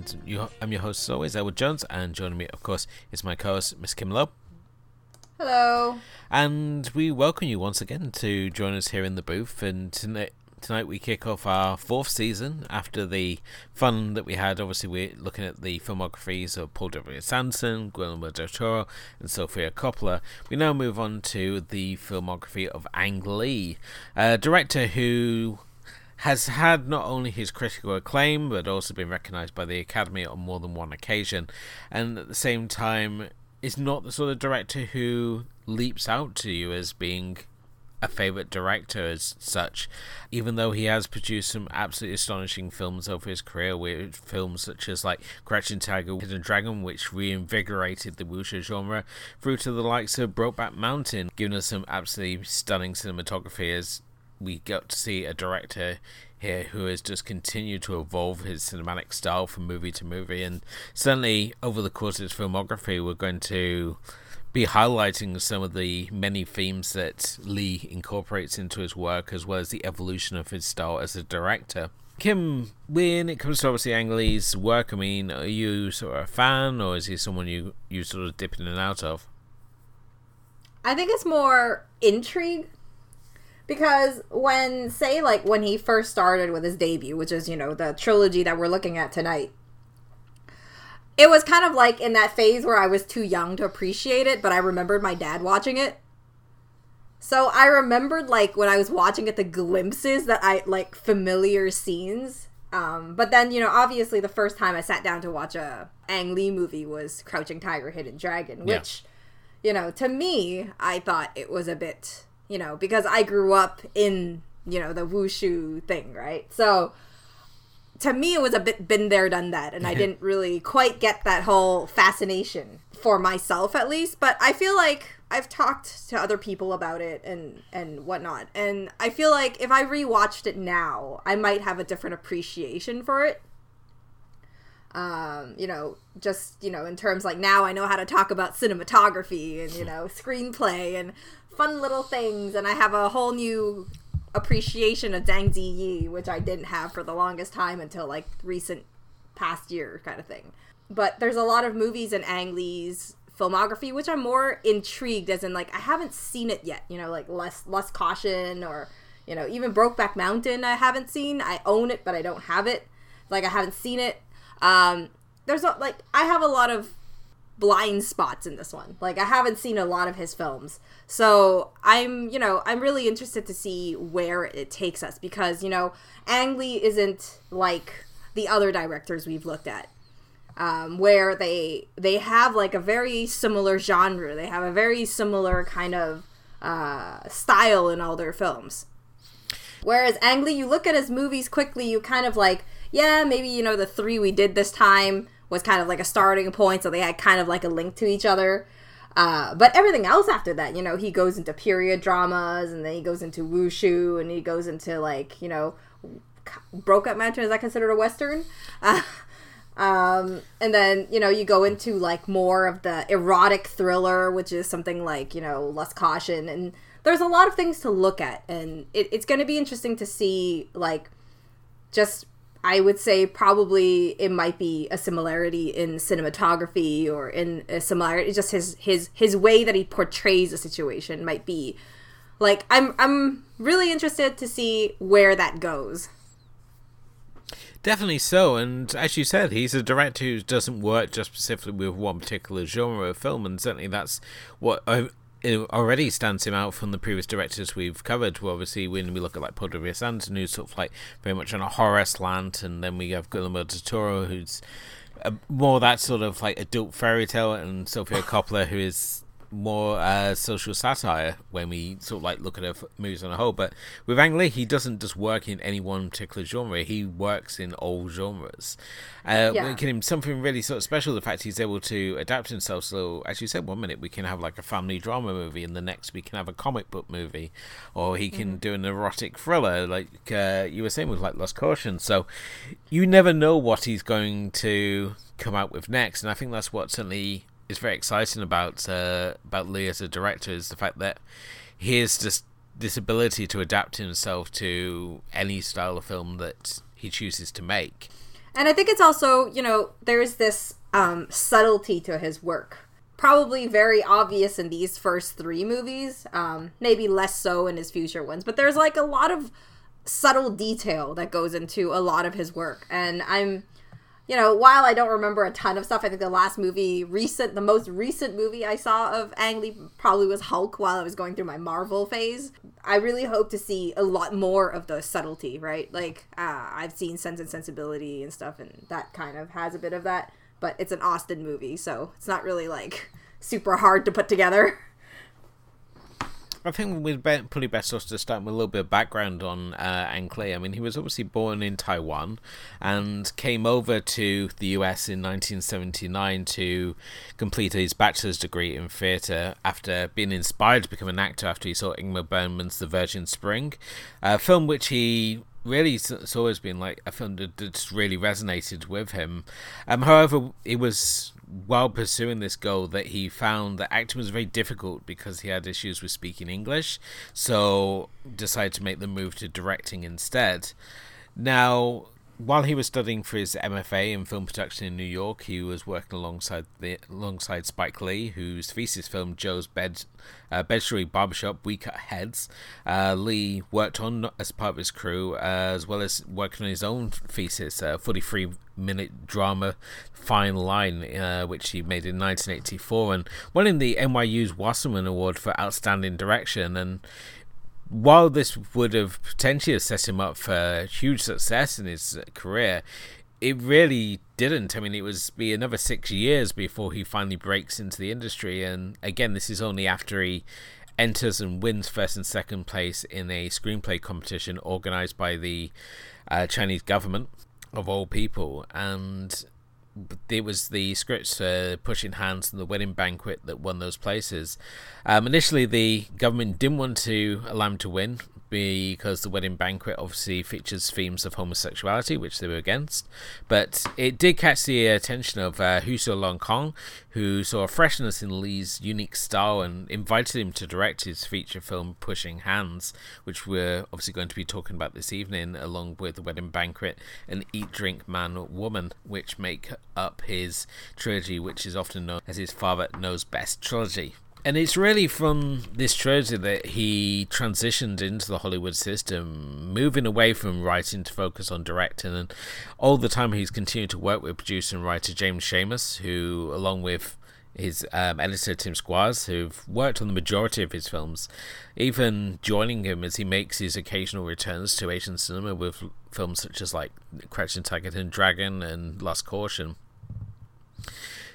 And you, I'm your host, as always, Edward Jones, and joining me, of course, is my co host, Miss Kim Lowe. Hello. And we welcome you once again to join us here in the booth. And tonight, tonight we kick off our fourth season after the fun that we had. Obviously, we're looking at the filmographies of Paul W. S. Anderson, Guillermo del Toro, and Sofia Coppola. We now move on to the filmography of Ang Lee, a director who has had not only his critical acclaim but also been recognized by the Academy on more than one occasion, and at the same time is not the sort of director who leaps out to you as being a favorite director as such, even though he has produced some absolutely astonishing films over his career, with films such as like Crouching Tiger, Hidden Dragon, which reinvigorated the wuxia genre, through to the likes of Brokeback Mountain, giving us some absolutely stunning cinematography as we got to see a director here who has just continued to evolve his cinematic style from movie to movie, and certainly over the course of his filmography, we're going to be highlighting some of the many themes that Lee incorporates into his work, as well as the evolution of his style as a director. Kim, when it comes to obviously Ang Lee's work, I mean, are you sort of a fan, or is he someone you you sort of dip in and out of? I think it's more intrigue because when say like when he first started with his debut, which is you know the trilogy that we're looking at tonight, it was kind of like in that phase where I was too young to appreciate it, but I remembered my dad watching it. So I remembered like when I was watching it the glimpses that I like familiar scenes. Um, but then you know obviously the first time I sat down to watch a Ang Lee movie was Crouching Tiger, Hidden Dragon, which yeah. you know to me I thought it was a bit you know because I grew up in you know the wushu thing, right? So to me it was a bit been there done that and i didn't really quite get that whole fascination for myself at least but i feel like i've talked to other people about it and and whatnot and i feel like if i rewatched it now i might have a different appreciation for it um you know just you know in terms like now i know how to talk about cinematography and you know screenplay and fun little things and i have a whole new appreciation of Zhang Ziyi, which I didn't have for the longest time until like recent past year kind of thing. But there's a lot of movies in Ang Lee's filmography which I'm more intrigued as in like I haven't seen it yet, you know, like less Lust Caution or you know, even Brokeback Mountain I haven't seen. I own it but I don't have it. Like I haven't seen it. Um there's a, like I have a lot of blind spots in this one. Like I haven't seen a lot of his films. So I'm, you know, I'm really interested to see where it takes us because, you know, Ang Lee isn't like the other directors we've looked at. Um, where they they have like a very similar genre. They have a very similar kind of uh, style in all their films. Whereas Ang Lee, you look at his movies quickly, you kind of like, yeah, maybe you know the three we did this time was kind of like a starting point, so they had kind of like a link to each other. Uh, but everything else after that, you know, he goes into period dramas, and then he goes into wushu, and he goes into like, you know, Brokeback Mountain. Is that considered a western? Uh, um, and then you know you go into like more of the erotic thriller, which is something like you know Lust Caution, and there's a lot of things to look at, and it, it's going to be interesting to see like just I would say probably it might be a similarity in cinematography or in a similarity just his his his way that he portrays a situation might be like I'm I'm really interested to see where that goes. Definitely so, and as you said, he's a director who doesn't work just specifically with one particular genre of film, and certainly that's what it already stands him out from the previous directors we've covered. Well, obviously, when we look at like Paul W. S. Anderson, who's sort of like very much on a horror slant, and then we have Guillermo del Toro, who's a, more that sort of like adult fairy tale, and Sofia Coppola, who is more uh, social satire when we sort of like look at her movies on a whole. But with Ang Lee, he doesn't just work in any one particular genre; he works in all genres. Uh, yeah. Making him something really sort of special. The fact he's able to adapt himself. So, as you said, one minute we can have like a family drama movie, and the next we can have a comic book movie, or he can mm-hmm. do an erotic thriller, like uh, you were saying with like Lust Caution. So, you never know what he's going to come out with next, and I think that's what certainly is very exciting about uh, about Lee as a director is the fact that he has just this ability to adapt himself to any style of film that he chooses to make. And I think it's also, you know, there's this um, subtlety to his work. Probably very obvious in these first three movies, um, maybe less so in his future ones, but there's like a lot of subtle detail that goes into a lot of his work. And I'm you know, while I don't remember a ton of stuff, I think the last movie, recent, the most recent movie I saw of Ang Lee probably was Hulk while I was going through my Marvel phase. I really hope to see a lot more of the subtlety, right? Like, uh, I've seen Sense and Sensibility and stuff, and that kind of has a bit of that, but it's an Austen movie, so it's not really like super hard to put together. I think we'd be, probably best off to start with a little bit of background on uh, Ang Lee. I mean, he was obviously born in Taiwan and came over to the US in 1979 to complete his bachelor's degree in theatre after being inspired to become an actor after he saw Ingmar Bergman's The Virgin Spring, a film which he really it's always been like a film that, that's really resonated with him. Um, however, it was while pursuing this goal that he found that acting was very difficult because he had issues with speaking English, so decided to make the move to directing instead. Now, while he was studying for his MFA in film production in New York, he was working alongside the alongside Spike Lee, whose thesis film Joe's Bed uh, Bed-Stuy Barbershop We Cut Heads. Uh, Lee worked on as part of his crew, uh, as well as working on his own thesis, a 43 minute drama Fine Line, uh, which he made in 1984, and winning the NYU's Wasserman Award for Outstanding Direction. And while this would have potentially set him up for huge success in his career, it really didn't. I mean, it was be another six years before he finally breaks into the industry. And again, this is only after he enters and wins first and second place in a screenplay competition organized by the uh, Chinese government of all people. And it was the scripts uh, Pushing Hands and the Wedding Banquet that won those places. Um, initially, the government didn't want to allow him to win because the wedding banquet obviously features themes of homosexuality, which they were against. But it did catch the attention of uh, Hu Long Kong, who saw a freshness in Lee's unique style and invited him to direct his feature film Pushing Hands, which we're obviously going to be talking about this evening, along with the wedding banquet and Eat, Drink, Man, Woman, which make up his trilogy, which is often known as his Father Knows Best trilogy and it's really from this trilogy that he transitioned into the Hollywood system, moving away from writing to focus on directing. And all the time, he's continued to work with producer and writer James Schamus, who, along with his um, editor Tim Squyres, who've worked on the majority of his films, even joining him as he makes his occasional returns to Asian cinema with films such as like Crouching Tiger and Dragon and Lust Caution.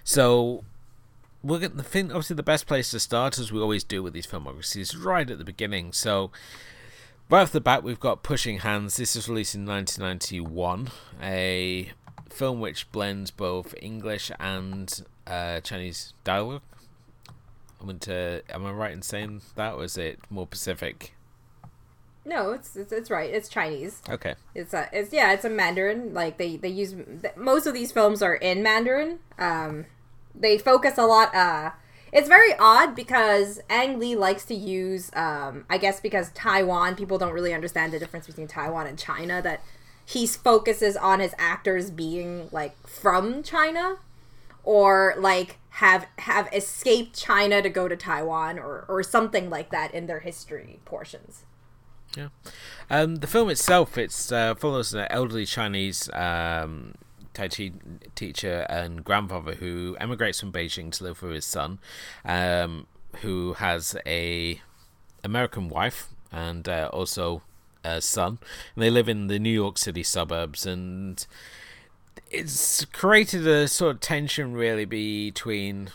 So we'll get the thing. Obviously, the best place to start, as we always do with these filmographies, is right at the beginning. So, right off the bat, we've got Pushing Hands. This was released in 1991, a film which blends both English and uh, Chinese dialogue. I mean, to, am I right in saying that, or is it more Pacific? No, it's, it's it's right. It's Chinese. Okay. It's a it's yeah. It's a Mandarin. Like they they use most of these films are in Mandarin. Um, they focus a lot. Uh, it's very odd because Ang Lee likes to use, um, I guess, because Taiwan people don't really understand the difference between Taiwan and China. That he focuses on his actors being like from China or like have have escaped China to go to Taiwan or or something like that in their history portions. Yeah, um, the film itself it uh, follows an elderly Chinese um, Tai Chi teacher and grandfather who emigrates from Beijing to live with his son, um, who has a American wife and uh, also a son. And they live in the New York City suburbs, and it's created a sort of tension really between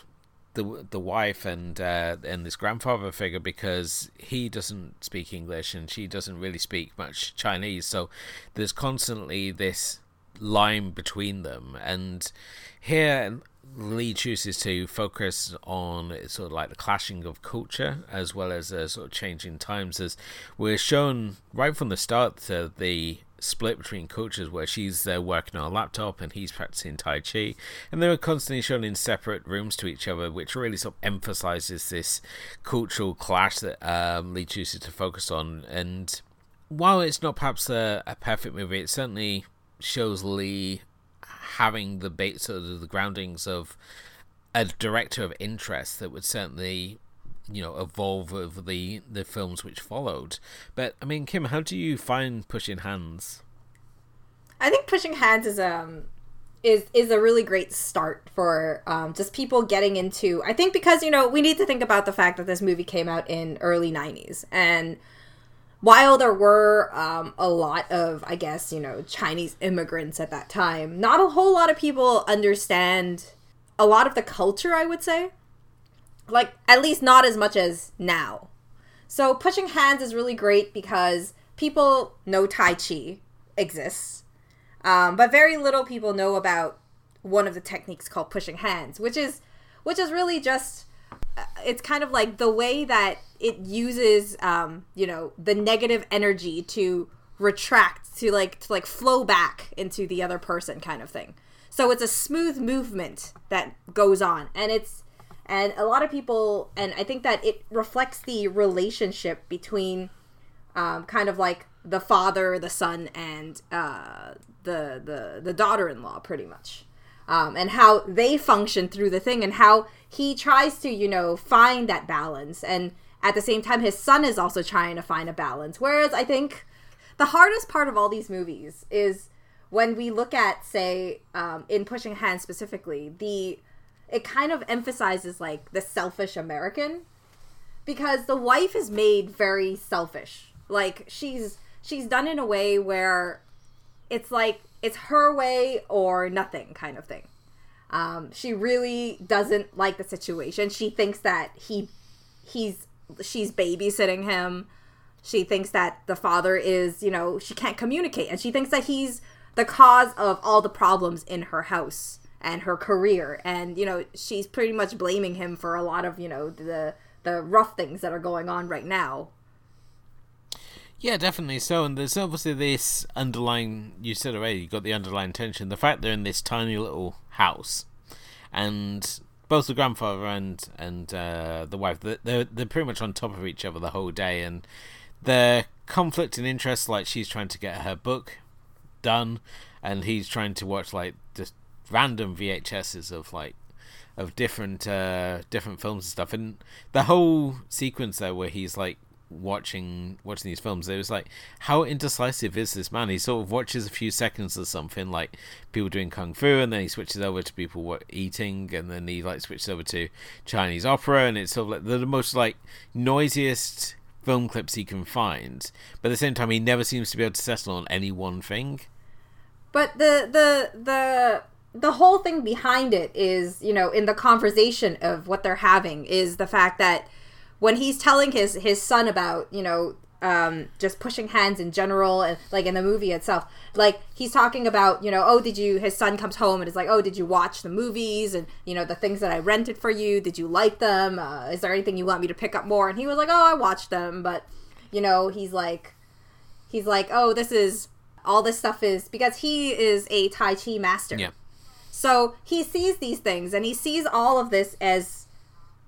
the the wife and uh, and this grandfather figure because he doesn't speak English and she doesn't really speak much Chinese. So there's constantly this line between them. And here, Lee chooses to focus on sort of like the clashing of culture as well as uh, sort of changing times. As we're shown right from the start the split between cultures where she's uh, working on a laptop and he's practicing Tai Chi. And they're constantly shown in separate rooms to each other, which really sort of emphasizes this cultural clash that um, Lee chooses to focus on. And while it's not perhaps a, a perfect movie, it's certainly shows Lee having the base sort of the groundings of a director of interest that would certainly you know evolve over the the films which followed. But i mean kim how do you find pushing hands? I think pushing hands is um is is a really great start for um, just people getting into i think because you know we need to think about the fact that this movie came out in early 90s and while there were um, a lot of i guess you know chinese immigrants at that time not a whole lot of people understand a lot of the culture i would say. Like at least not as much as now. So pushing hands is really great because people know tai chi exists um, but very little people know about one of the techniques called pushing hands which is which is really just it's kind of like the way that it uses um, you know the negative energy to retract to like to like flow back into the other person kind of thing. So it's a smooth movement that goes on and it's and a lot of people and i think that it reflects the relationship between um, kind of like the father the son and uh, the the the daughter-in-law pretty much um, and how they function through the thing and how he tries to you know find that balance and at the same time his son is also trying to find a balance whereas i think the hardest part of all these movies is when we look at say um, in pushing hands specifically the it kind of emphasizes like the selfish American because the wife is made very selfish. Like she's she's done in a way where it's like it's her way or nothing kind of thing. Um, she really doesn't like the situation. She thinks that he he's she's babysitting him. She thinks that the father is, you know, she can't communicate and she thinks that he's the cause of all the problems in her house and her career and you know she's pretty much blaming him for a lot of you know the the rough things that are going on right now yeah definitely. So and there's obviously this underlying you said already you got the underlying tension the fact they're in this tiny little house and both the grandfather and and uh, the wife they're, they're pretty much on top of each other the whole day and their conflict in interest like she's trying to get her book done and he's trying to watch like just random VHSs of like of different uh different films and stuff. And the whole sequence there where he's like watching watching these films it was like how indecisive is this man? He sort of watches a few seconds of something like people doing kung fu and then he switches over to people eating and then he like switches over to chinese opera and it's sort of like the most like noisiest film clips he can find. But at the same time he never seems to be able to settle on any one thing. But the the the the whole thing behind it is, you know, in the conversation of what they're having is the fact that when he's telling his his son about, you know, um, just pushing hands in general and like in the movie itself like he's talking about you know oh did you his son comes home and is like oh did you watch the movies and you know the things that i rented for you? Did you like them? Uh, is there anything you want me to pick up more? And he was like oh i watched them. But you know he's like he's like oh this is all this stuff is because he is a tai chi master. Yeah. So he sees these things and he sees all of this as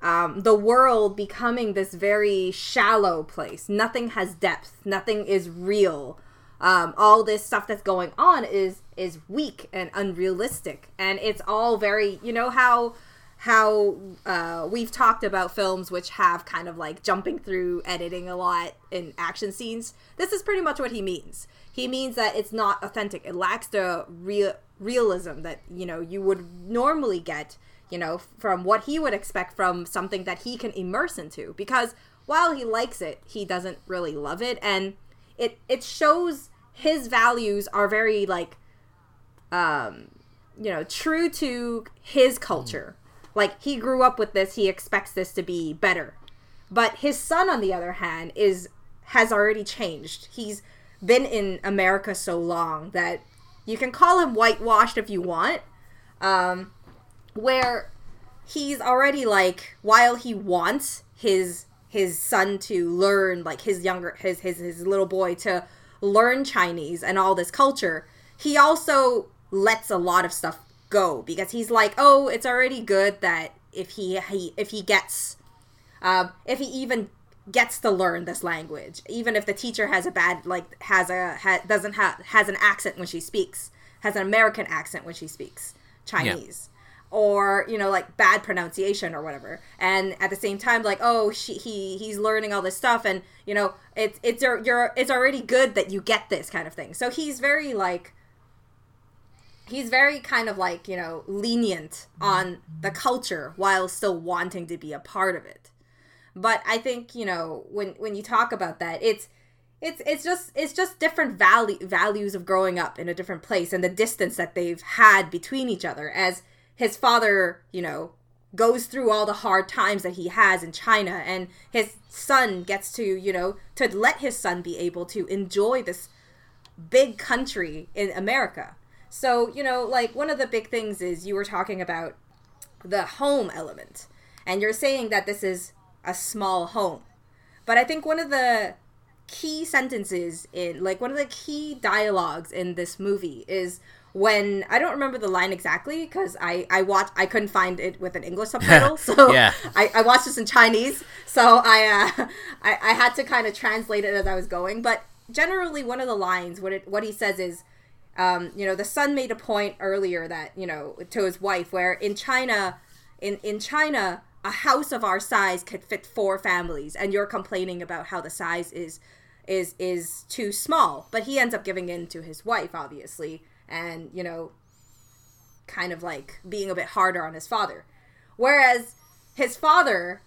um, the world becoming this very shallow place. Nothing has depth. Nothing is real. Um, all this stuff that's going on is is weak and unrealistic, and it's all very you know how how uh, we've talked about films which have kind of like jumping through editing a lot in action scenes. This is pretty much what he means. He means that it's not authentic. It lacks the real realism that you know you would normally get you know from what he would expect from something that he can immerse into. Because while he likes it he doesn't really love it. And it it shows his values are very like um you know true to his culture. Like he grew up with this. He expects this to be better. But his son on the other hand is has already changed. He's been in america so long that you can call him whitewashed if you want. Um, where he's already like while he wants his his son to learn like his younger his his his little boy to learn Chinese and all this culture, he also lets a lot of stuff go because he's like, "Oh, it's already good that if he, he if he gets um, if he even gets to learn this language even if the teacher has a bad like has a ha, doesn't have has an accent when she speaks has an American accent when she speaks Chinese. Or you know, like bad pronunciation or whatever, and at the same time, like oh, she, he he's learning all this stuff, and you know, it's it's you're it's already good that you get this kind of thing. So he's very like he's very kind of like you know lenient on the culture while still wanting to be a part of it but i think you know when when you talk about that it's it's it's just it's just different value values of growing up in a different place and the distance that they've had between each other as his father you know goes through all the hard times that he has in China and his son gets to you know to let his son be able to enjoy this big country in America so, you know, like one of the big things is you were talking about the home element, and you're saying that this is a small home. But I think one of the key sentences in, like, one of the key dialogues in this movie is when I don't remember the line exactly because I I watched I couldn't find it with an English subtitle, so yeah. I, I watched this in Chinese, so I uh, I, I had to kind of translate it as I was going. But generally, one of the lines what it what he says is um, you know, the son made a point earlier that you know to his wife where in China, in in China, a house of our size could fit four families, and you're complaining about how the size is is is too small. But he ends up giving in to his wife, obviously, and you know, kind of like being a bit harder on his father. Whereas his father,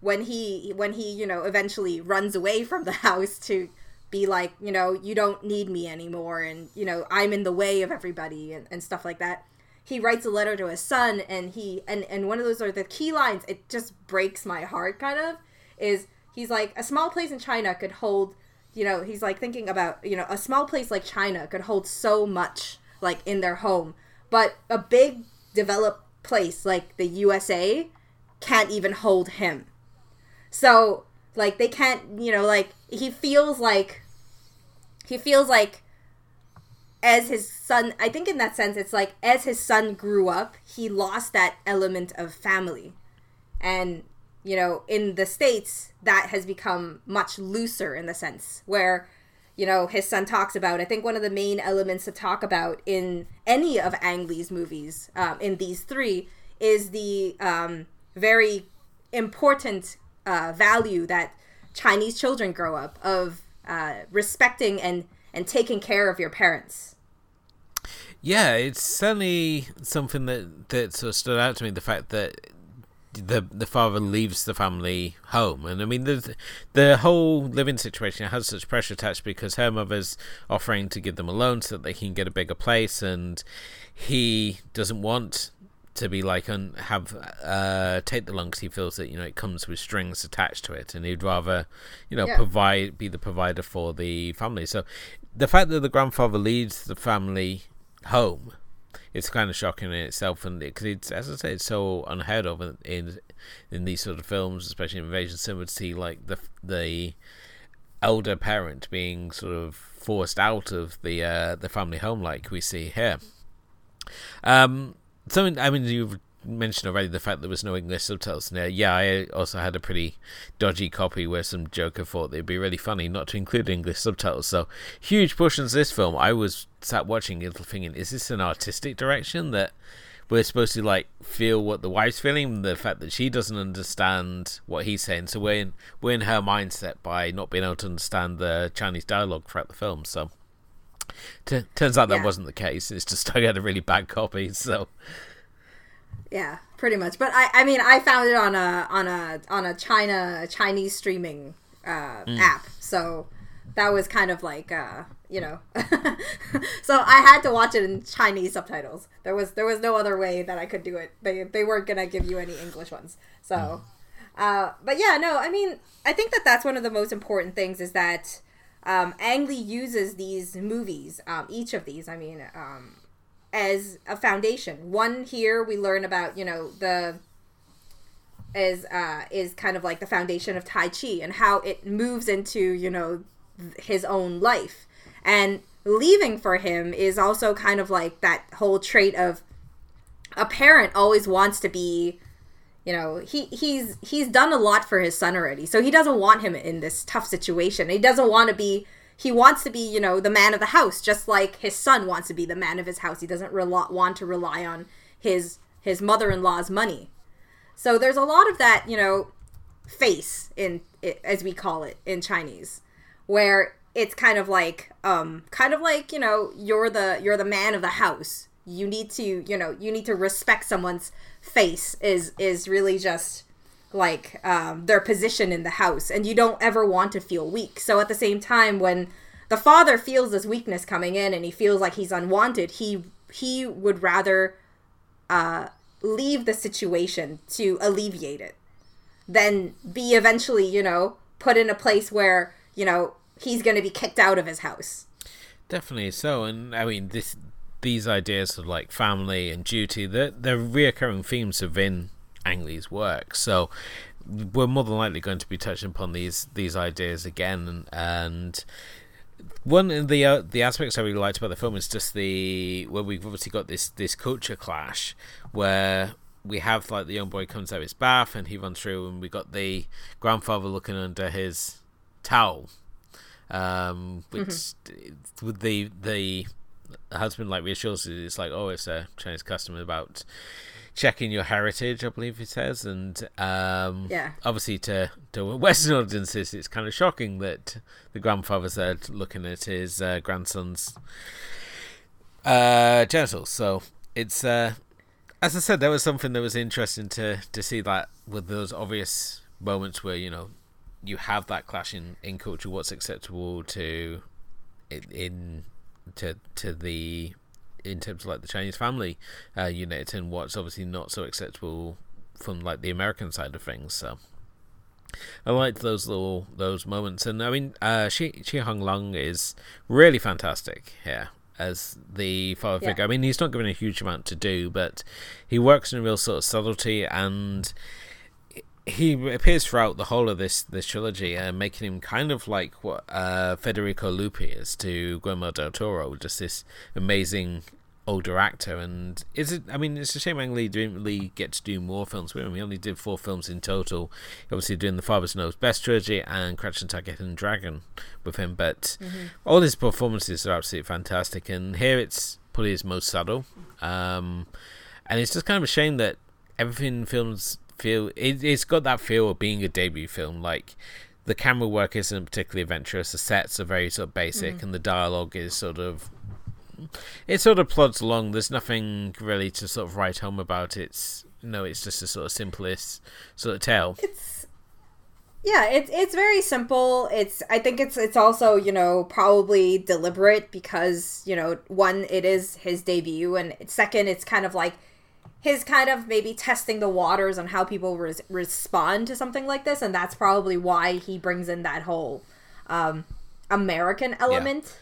when he when he you know eventually runs away from the house to be like, you know, you don't need me anymore and, you know, I'm in the way of everybody and, and stuff like that. He writes a letter to his son and he and, and one of those are the key lines, it just breaks my heart kind of, is he's like, a small place in China could hold you know, he's like thinking about, you know, a small place like China could hold so much like in their home, but a big developed place like the USA can't even hold him. So, like they can't, you know, like he feels like he feels like as his son i think in that sense it's like as his son grew up he lost that element of family and you know in the states that has become much looser in the sense where you know his son talks about i think one of the main elements to talk about in any of ang lee's movies um, in these three is the um, very important uh, value that chinese children grow up of uh, respecting and and taking care of your parents. Yeah, it's certainly something that that sort of stood out to me. The fact that the the father leaves the family home, and I mean the the whole living situation has such pressure attached because her mother's offering to give them a loan so that they can get a bigger place, and he doesn't want to be like and have uh, take the loan because he feels that you know it comes with strings attached to it, and he'd rather you know yeah. provide be the provider for the family. So the fact that the grandfather leaves the family home it's kind of shocking in itself, and because it, it's as I say, it's so unheard of in, in in these sort of films, especially in invasion cinema, to see like the the elder parent being sort of forced out of the uh, the family home, like we see here. Um, something I mean, you've mentioned already the fact there was no English subtitles in there. Yeah, I also had a pretty dodgy copy where some joker thought it'd be really funny not to include English subtitles. So huge portions of this film, I was sat watching it thinking, is this an artistic direction that we're supposed to like feel what the wife's feeling, the fact that she doesn't understand what he's saying. So we're in we're in her mindset by not being able to understand the Chinese dialogue throughout the film. So. T- turns out that yeah. wasn't the case. It's just I had a really bad copy, so yeah, pretty much. But I, I mean, I found it on a on a on a China Chinese streaming uh, mm. app, so that was kind of like uh, you know. so I had to watch it in Chinese subtitles. There was there was no other way that I could do it. They they weren't gonna give you any English ones. So, mm. uh, but yeah, no, I mean, I think that that's one of the most important things is that um, Ang Lee uses these movies, um, each of these. I mean, um, as a foundation. One here we learn about, you know, the is uh is kind of like the foundation of Tai Chi and how it moves into, you know, his own life. And leaving for him is also kind of like that whole trait of a parent always wants to be you know he he's he's done a lot for his son already so he doesn't want him in this tough situation he doesn't want to be he wants to be, you know, the man of the house, just like his son wants to be the man of his house. He doesn't rel- want to rely on his his mother-in-law's money. So there's a lot of that, you know, face in as we call it in Chinese, where it's kind of like um kind of like, you know, you're the you're the man of the house. You need to, you know, you need to respect someone's face is is really just like um, their position in the house and you don't ever want to feel weak. So at the same time when the father feels this weakness coming in and he feels like he's unwanted he he would rather uh, leave the situation to alleviate it than be eventually you know put in a place where you know he's going to be kicked out of his house. Definitely so and i mean this these ideas of like family and duty they're, they're reoccurring themes within Ang Lee's work. So we're more than likely going to be touching upon these these ideas again, and one of the uh, the aspects I really liked about the film is just the where we've obviously got this this culture clash where we have like the young boy comes out of his bath and he runs through and we got the grandfather looking under his towel um, which mm-hmm. with the the husband like reassures it's like oh it's a Chinese custom about checking your heritage, I believe he says, and um, yeah, obviously to to Western audiences, it's kind of shocking that the grandfather said looking at his uh, grandson's uh, genitals. So it's uh, as I said, there was something that was interesting to to see that with those obvious moments where you know you have that clash in, in culture, what's acceptable to in to to the in terms of like the Chinese family uh, unit and what's obviously not so acceptable from like the American side of things. So I liked those little those moments, and I mean, uh, Shi Shi Hong Lung is really fantastic here as the father yeah. figure. I mean, he's not given a huge amount to do, but he works in a real sort of subtlety and he appears throughout the whole of this this trilogy, uh, making him kind of like what uh, Federico Lupi is to Guillermo del Toro, just this amazing older actor. And is it? I mean, it's a shame Ang Lee didn't really get to do more films with him. He only did four films in total. Obviously, doing the Father's Knows Best trilogy and Crouching Tiger, Hidden Dragon with him. But mm-hmm. all his performances are absolutely fantastic. And here it's probably his most subtle. Um, and it's just kind of a shame that everything films feel it, it's got that feel of being a debut film like the camera work isn't particularly adventurous the sets are very sort of basic mm. and the dialogue is sort of it sort of plods along. There's nothing really to sort of write home about. It's no it's just a sort of simplest sort of tale. It's yeah it's it's very simple. It's i think it's it's also you know probably deliberate because you know one it is his debut and second it's kind of like his kind of maybe testing the waters on how people res- respond to something like this, and that's probably why he brings in that whole um, American element.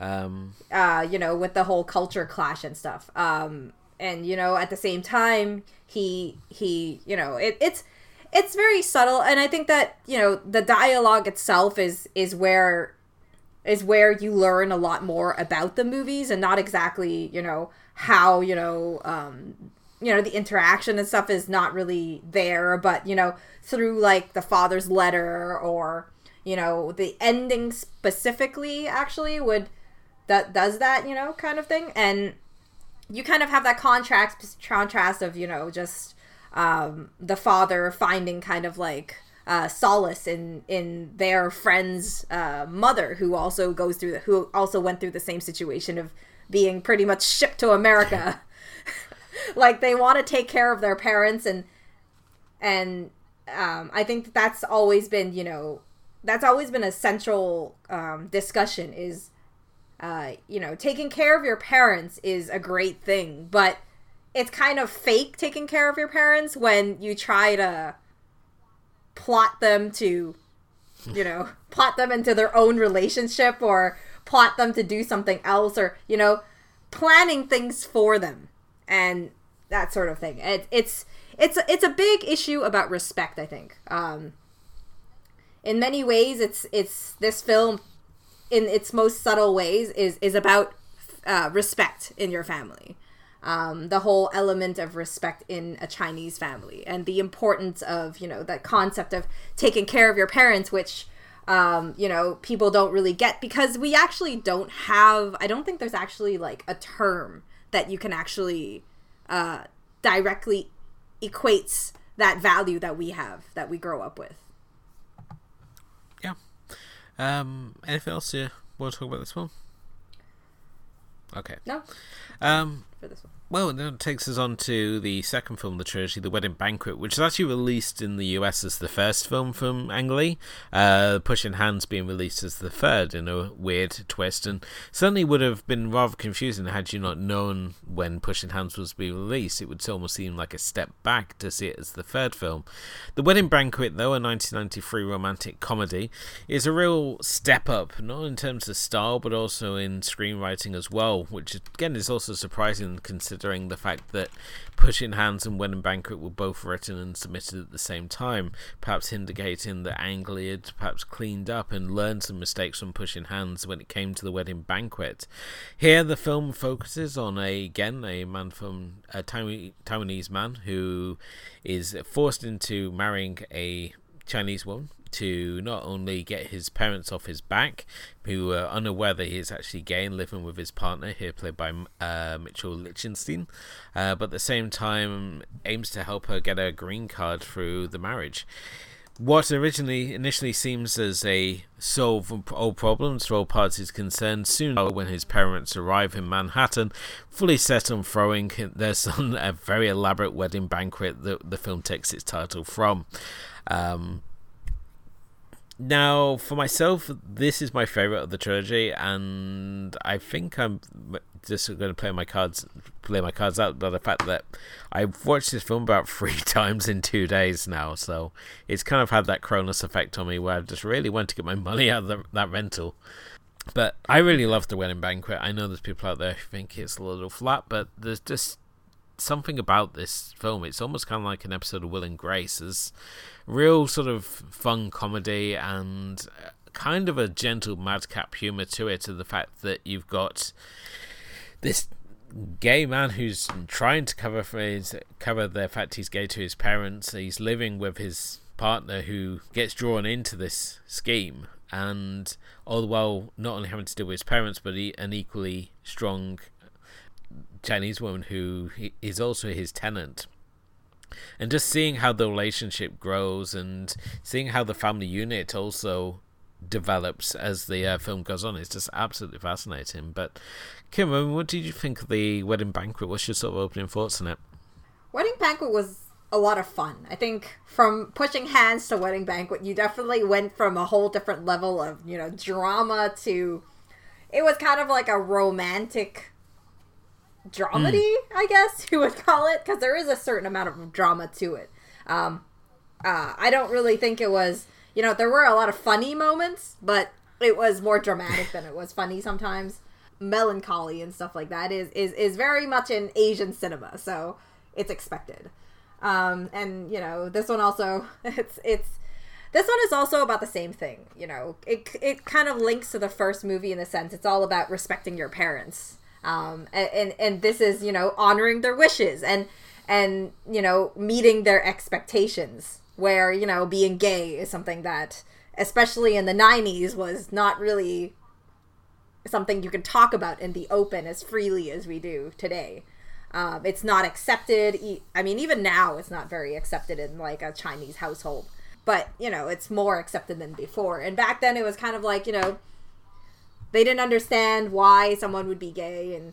Yeah. Um, uh, you know, with the whole culture clash and stuff. Um, and you know, at the same time, he he, you know, it, it's it's very subtle, and I think that you know the dialogue itself is is where is where you learn a lot more about the movies, and not exactly you know how you know um, you know the interaction and stuff is not really there but you know through like the father's letter or you know the ending specifically actually would that does that you know kind of thing. And you kind of have that contrast contrast of you know just um, the father finding kind of like uh, solace in in their friend's uh, mother who also goes through the, who also went through the same situation of being pretty much shipped to America like they want to take care of their parents and and um, I think that's always been you know that's always been a central um, discussion is uh, you know taking care of your parents is a great thing but it's kind of fake taking care of your parents when you try to plot them to you know plot them into their own relationship or plot them to do something else or you know planning things for them. And that sort of thing. It, it's it's it's a big issue about respect. I think. Um, in many ways, it's it's this film, in its most subtle ways, is is about uh, respect in your family. Um, the whole element of respect in a Chinese family and the importance of you know that concept of taking care of your parents, which um, you know, people don't really get because we actually don't have. I don't think there's actually like a term that you can actually uh, directly equates that value that we have that we grow up with. Yeah. Um, anything else you want to talk about this one? Okay. No. Um, for this one. Well, it takes us on to the second film of the trilogy, The Wedding Banquet, which is actually released in the US as the first film from Ang Lee. Uh, Pushing Hands being released as the third in a weird twist, and certainly would have been rather confusing had you not known when Pushing Hands was being released. It would almost seem like a step back to see it as the third film. The Wedding Banquet, though, a 1993 romantic comedy, is a real step up, not in terms of style, but also in screenwriting as well, which again is also surprising considering considering the fact that Pushing Hands and Wedding Banquet were both written and submitted at the same time, perhaps indicating that Ang Lee had perhaps cleaned up and learned some mistakes from Pushing Hands when it came to the Wedding Banquet. Here, the film focuses on a again a man from a Taiwanese man who is forced into marrying a Chinese woman to not only get his parents off his back, who are unaware that he is actually gay and living with his partner, here played by uh, Mitchell Lichtenstein, uh, but at the same time aims to help her get a green card through the marriage. What originally initially seems as a solve all problems for all parties concerned, soon when his parents arrive in Manhattan, fully set on throwing their son a very elaborate wedding banquet that the film takes its title from. Um, now, for myself, this is my favorite of the trilogy, and I think I'm just going to play my cards, play my cards out by the fact that I've watched this film about three times in two days now, so it's kind of had that Cronus effect on me, where I just really want to get my money out of the, that rental. But I really love the wedding banquet. I know there's people out there who think it's a little flat, but there's just something about this film. It's almost kind of like an episode of Will and Grace. There's real sort of fun comedy and uh, kind of a gentle madcap humor to it. To the fact that you've got this gay man who's trying to cover for his cover the fact he's gay to his parents. He's living with his partner who gets drawn into this scheme and all the while not only having to deal with his parents but he, an equally strong Chinese woman who is also his tenant. And just seeing how the relationship grows and seeing how the family unit also develops as the uh, film goes on is just absolutely fascinating. But Kim, mean, what did you think of the wedding banquet? What's your sort of opening thoughts on it? Wedding banquet was a lot of fun. I think from pushing hands to wedding banquet, you definitely went from a whole different level of you know drama to it was kind of like a romantic dramedy, mm. I guess you would call it, because there is a certain amount of drama to it. Um, uh, I don't really think it was, you know, there were a lot of funny moments, but it was more dramatic than it was funny sometimes. Melancholy and stuff like that is is is very much in Asian cinema, so it's expected. Um, and you know, this one also it's it's this one is also about the same thing. You know, it it kind of links to the first movie in the sense it's all about respecting your parents um, and, and this is you know honoring their wishes and and you know meeting their expectations where you know being gay is something that especially in the 90s was not really something you can talk about in the open as freely as we do today. Um, it's not accepted i mean even now it's not very accepted in like a chinese household but you know it's more accepted than before. And back then it was kind of like you know they didn't understand why someone would be gay and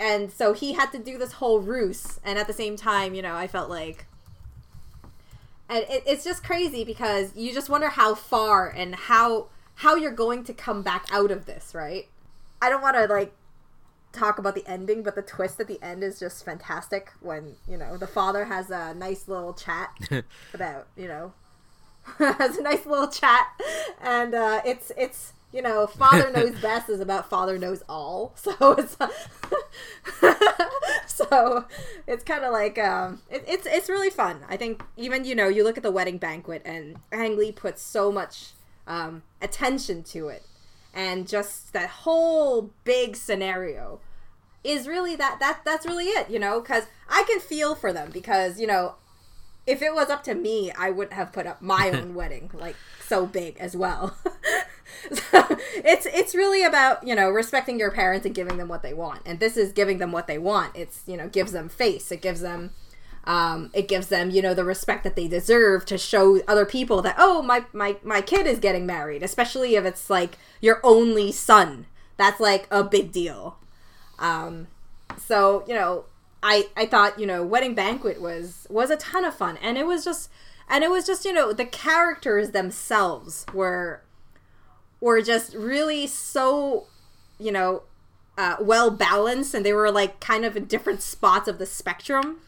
and so he had to do this whole ruse and at the same time you know i felt like and it, it's just crazy because you just wonder how far and how how you're going to come back out of this right? I don't want to like talk about the ending but the twist at the end is just fantastic when you know the father has a nice little chat about you know has a nice little chat and uh it's it's you know, father knows best is about father knows all. So it's so it's kind of like um, it, it's it's really fun. I think even you know you look at the wedding banquet and Ang Lee puts so much um, attention to it, and just that whole big scenario is really that that that's really it. You know, because I can feel for them because you know if it was up to me, I wouldn't have put up my own wedding like so big as well. it's it's really about you know respecting your parents and giving them what they want, and this is giving them what they want. It's you know gives them face. It gives them um, it gives them you know the respect that they deserve to show other people that oh my my my kid is getting married, especially if it's like your only son. That's like a big deal. Um, so you know I I thought you know wedding banquet was was a ton of fun, and it was just and it was just you know the characters themselves were were just really so you know uh, well balanced, and they were like kind of in different spots of the spectrum.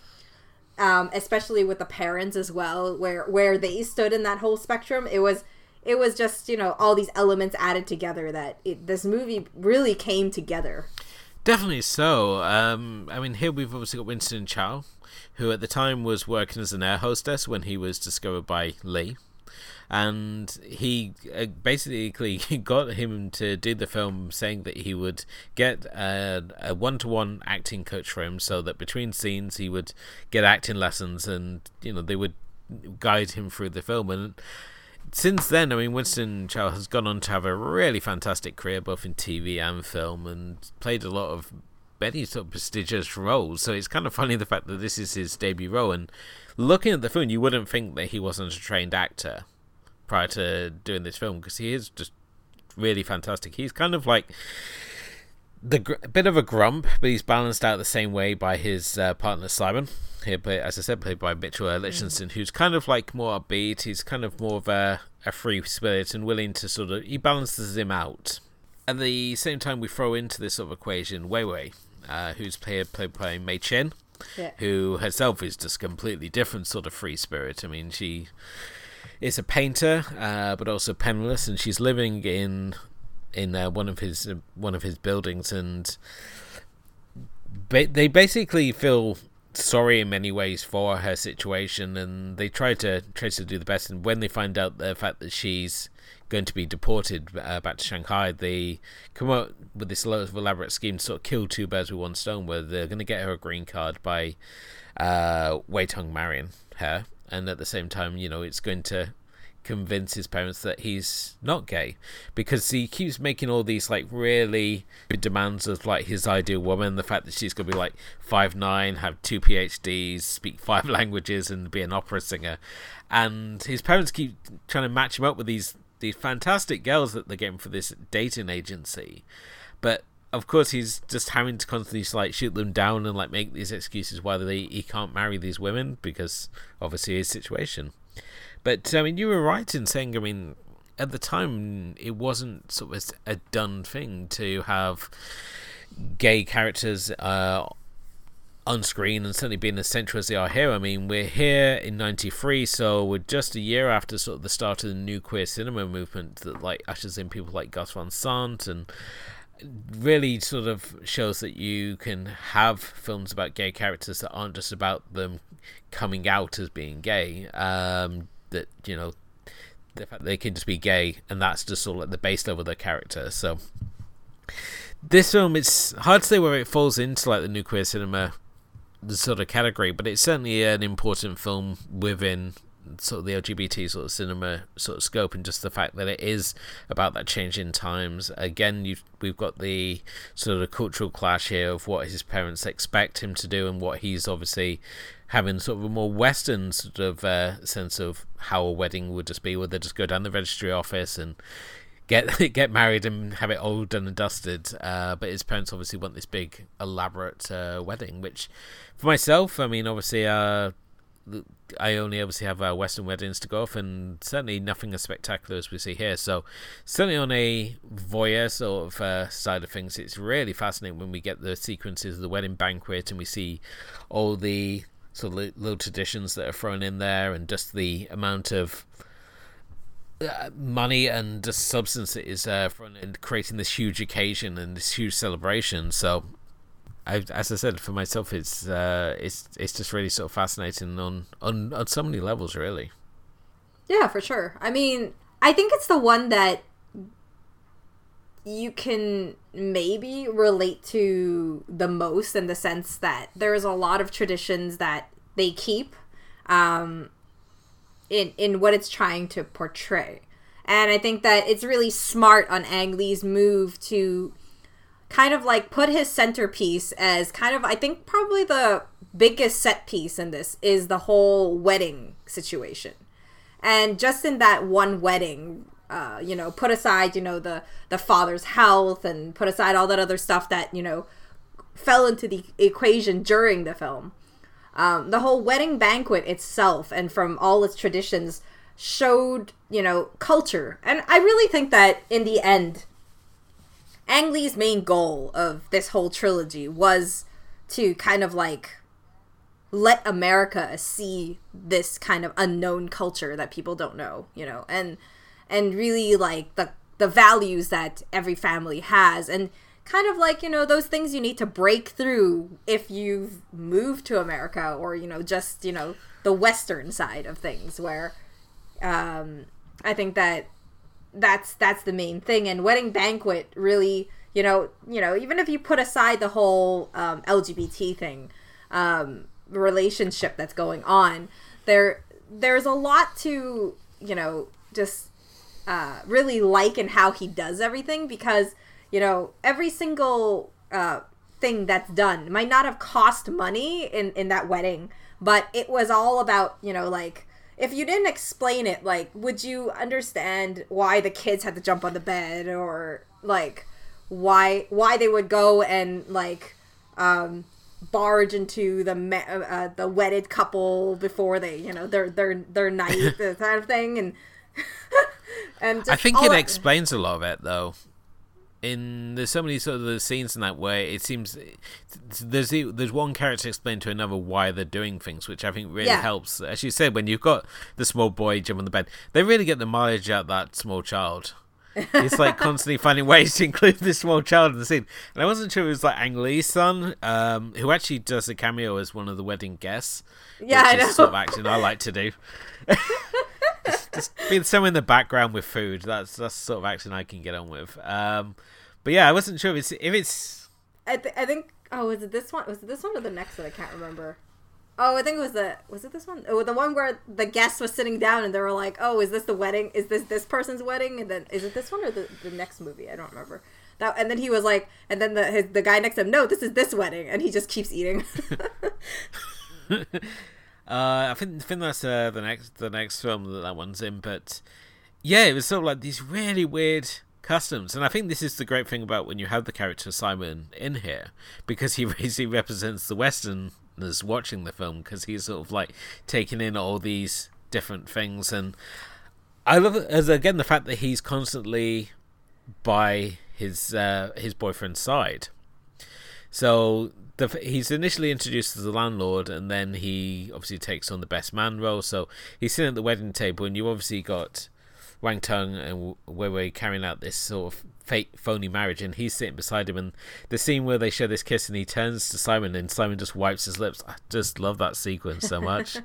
Um, especially with the parents as well, where where they stood in that whole spectrum, it was it was just you know all these elements added together that it, this movie really came together. Definitely so. Um, I mean, here we've obviously got Winston Chao, who at the time was working as an air hostess when he was discovered by Lee. And he uh, basically got him to do the film, saying that he would get a one to one acting coach for him, so that between scenes he would get acting lessons, and you know they would guide him through the film. And since then, I mean, Winston Chao has gone on to have a really fantastic career, both in TV and film, and played a lot of many sort of prestigious roles. So it's kind of funny the fact that this is his debut role. And looking at the film, you wouldn't think that he wasn't a trained actor prior to doing this film because he is just really fantastic. He's kind of like the gr- bit of a grump, but he's balanced out the same way by his uh, partner Simon. Here, played, as I said, played by Mitchell Lichtenstein, mm. who's kind of like more upbeat. He's kind of more of a, a free spirit and willing to sort of he balances him out. At the same time, we throw into this sort of equation Wei Wei, uh, who's played played by May Chin, yeah. who herself is just completely different sort of free spirit. I mean, she is a painter, uh, but also penniless, and she's living in in uh, one of his uh, one of his buildings, and ba- they basically feel sorry in many ways for her situation, and they try to try to do the best. And when they find out the fact that she's going to be deported uh, back to Shanghai, they come up with this elaborate scheme to sort of kill two birds with one stone, where they're going to get her a green card by uh, Wei Tong marrying her, and at the same time, you know, it's going to convince his parents that he's not gay. Because he keeps making all these like really demands of like his ideal woman the fact that she's going to be like five nine have two phds speak five languages and be an opera singer. And his parents keep trying to match him up with these these fantastic girls that they're getting for this dating agency. But of course he's just having to constantly like shoot them down and like make these excuses why they he can't marry these women because obviously his situation but I mean, you were right in saying. I mean, at the time, it wasn't sort of a done thing to have gay characters uh, on screen and certainly being as central as they are here. I mean, we're here in '93, so we're just a year after sort of the start of the new queer cinema movement that like ushers in people like Gus Van Sant and really sort of shows that you can have films about gay characters that aren't just about them coming out as being gay. Um, that you know the fact they can just be gay and that's just sort of like the base level of their character. So this film, it's hard to say where it falls into like the new queer cinema sort of category, but it's certainly an important film within sort of the LGBT sort of cinema sort of scope, and just the fact that it is about that change in times. Again, you we've got the sort of cultural clash here of what his parents expect him to do and what he's obviously having sort of a more Western sort of uh, sense of how a wedding would just be, where they just go down the registry office and get get married and have it all done and dusted. Uh, but his parents obviously want this big, elaborate uh, wedding, which for myself, I mean, obviously, uh, I only obviously have uh, Western weddings to go off, and certainly nothing as spectacular as we see here. So, certainly on a voyeur sort of uh, side of things, it's really fascinating when we get the sequences of the wedding banquet and we see all the sort of little traditions that are thrown in there, and just the amount of uh, money and just substance that is uh, thrown in creating this huge occasion and this huge celebration. So, I, as I said, for myself, it's uh, it's it's just really sort of fascinating on on on so many levels, really. Yeah, for sure. I mean, I think it's the one that you can maybe relate to the most in the sense that there's a lot of traditions that they keep um, in in what it's trying to portray. And I think that it's really smart on Ang Lee's move to kind of like put his centerpiece as kind of I think probably the biggest set piece in this is the whole wedding situation. And just in that one wedding, uh, you know, put aside, you know, the the father's health and put aside all that other stuff that, you know, fell into the equation during the film. Um, the whole wedding banquet itself and from all its traditions showed, you know, culture. And I really think that in the end, Ang Lee's main goal of this whole trilogy was to kind of like let America see this kind of unknown culture that people don't know, you know, and and really like the the values that every family has and kind of like, you know, those things you need to break through if you've moved to America or, you know, just, you know, the western side of things where um I think that that's that's the main thing. And wedding banquet really you know you know even if you put aside the whole um, lgbt thing um, relationship that's going on there there's a lot to you know just uh, really like and how he does everything because you know every single uh, thing that's done might not have cost money in in that wedding but it was all about you know like if you didn't explain it like would you understand why the kids had to jump on the bed or like why why they would go and like um barge into the me- uh, uh the wedded couple before they you know their their their night the kind of thing and and I think it that- explains a lot of it though. In there's so many sort of the scenes in that way it seems there's there's one character explained to another why they're doing things, which I think really Yeah. helps. As you said, when you've got the small boy jump on the bed, they really get the mileage out of that small child. it's like constantly finding ways to include this small child in the scene. And I wasn't sure it was like Ang Lee's son, um, who actually does a cameo as one of the wedding guests. Yeah, which I know. sort of acting I like to do. just, just being somewhere in the background with food. That's that's the sort of action I can get on with. Um, but yeah, I wasn't sure if it's if it's I, th- I think oh was it this one was it this one or the next one I can't remember. Oh, I think it was the was it this one? Oh, the one where the guest was sitting down and they were like, "Oh, is this the wedding? Is this this person's wedding?" And then is it this one or the, the next movie? I don't remember. That and then he was like, and then the his, the guy next to him, "No, this is this wedding," and he just keeps eating. uh, I think I think that's uh, the next the next film that that one's in. But yeah, it was sort of like these really weird customs, and I think this is the great thing about when you have the character Simon in here because he basically represents the Westerners watching the film because he's sort of like taking in all these different things, and I love as again the fact that he's constantly by his uh, his boyfriend's side. So the, he's initially introduced as the landlord, and then he obviously takes on the best man role. So he's sitting at the wedding table, and you obviously got Wang Tung and Wei Wei carrying out this sort of fake phony marriage, and he's sitting beside him. And the scene where they share this kiss, and he turns to Simon, and Simon just wipes his lips. I just love that sequence so much.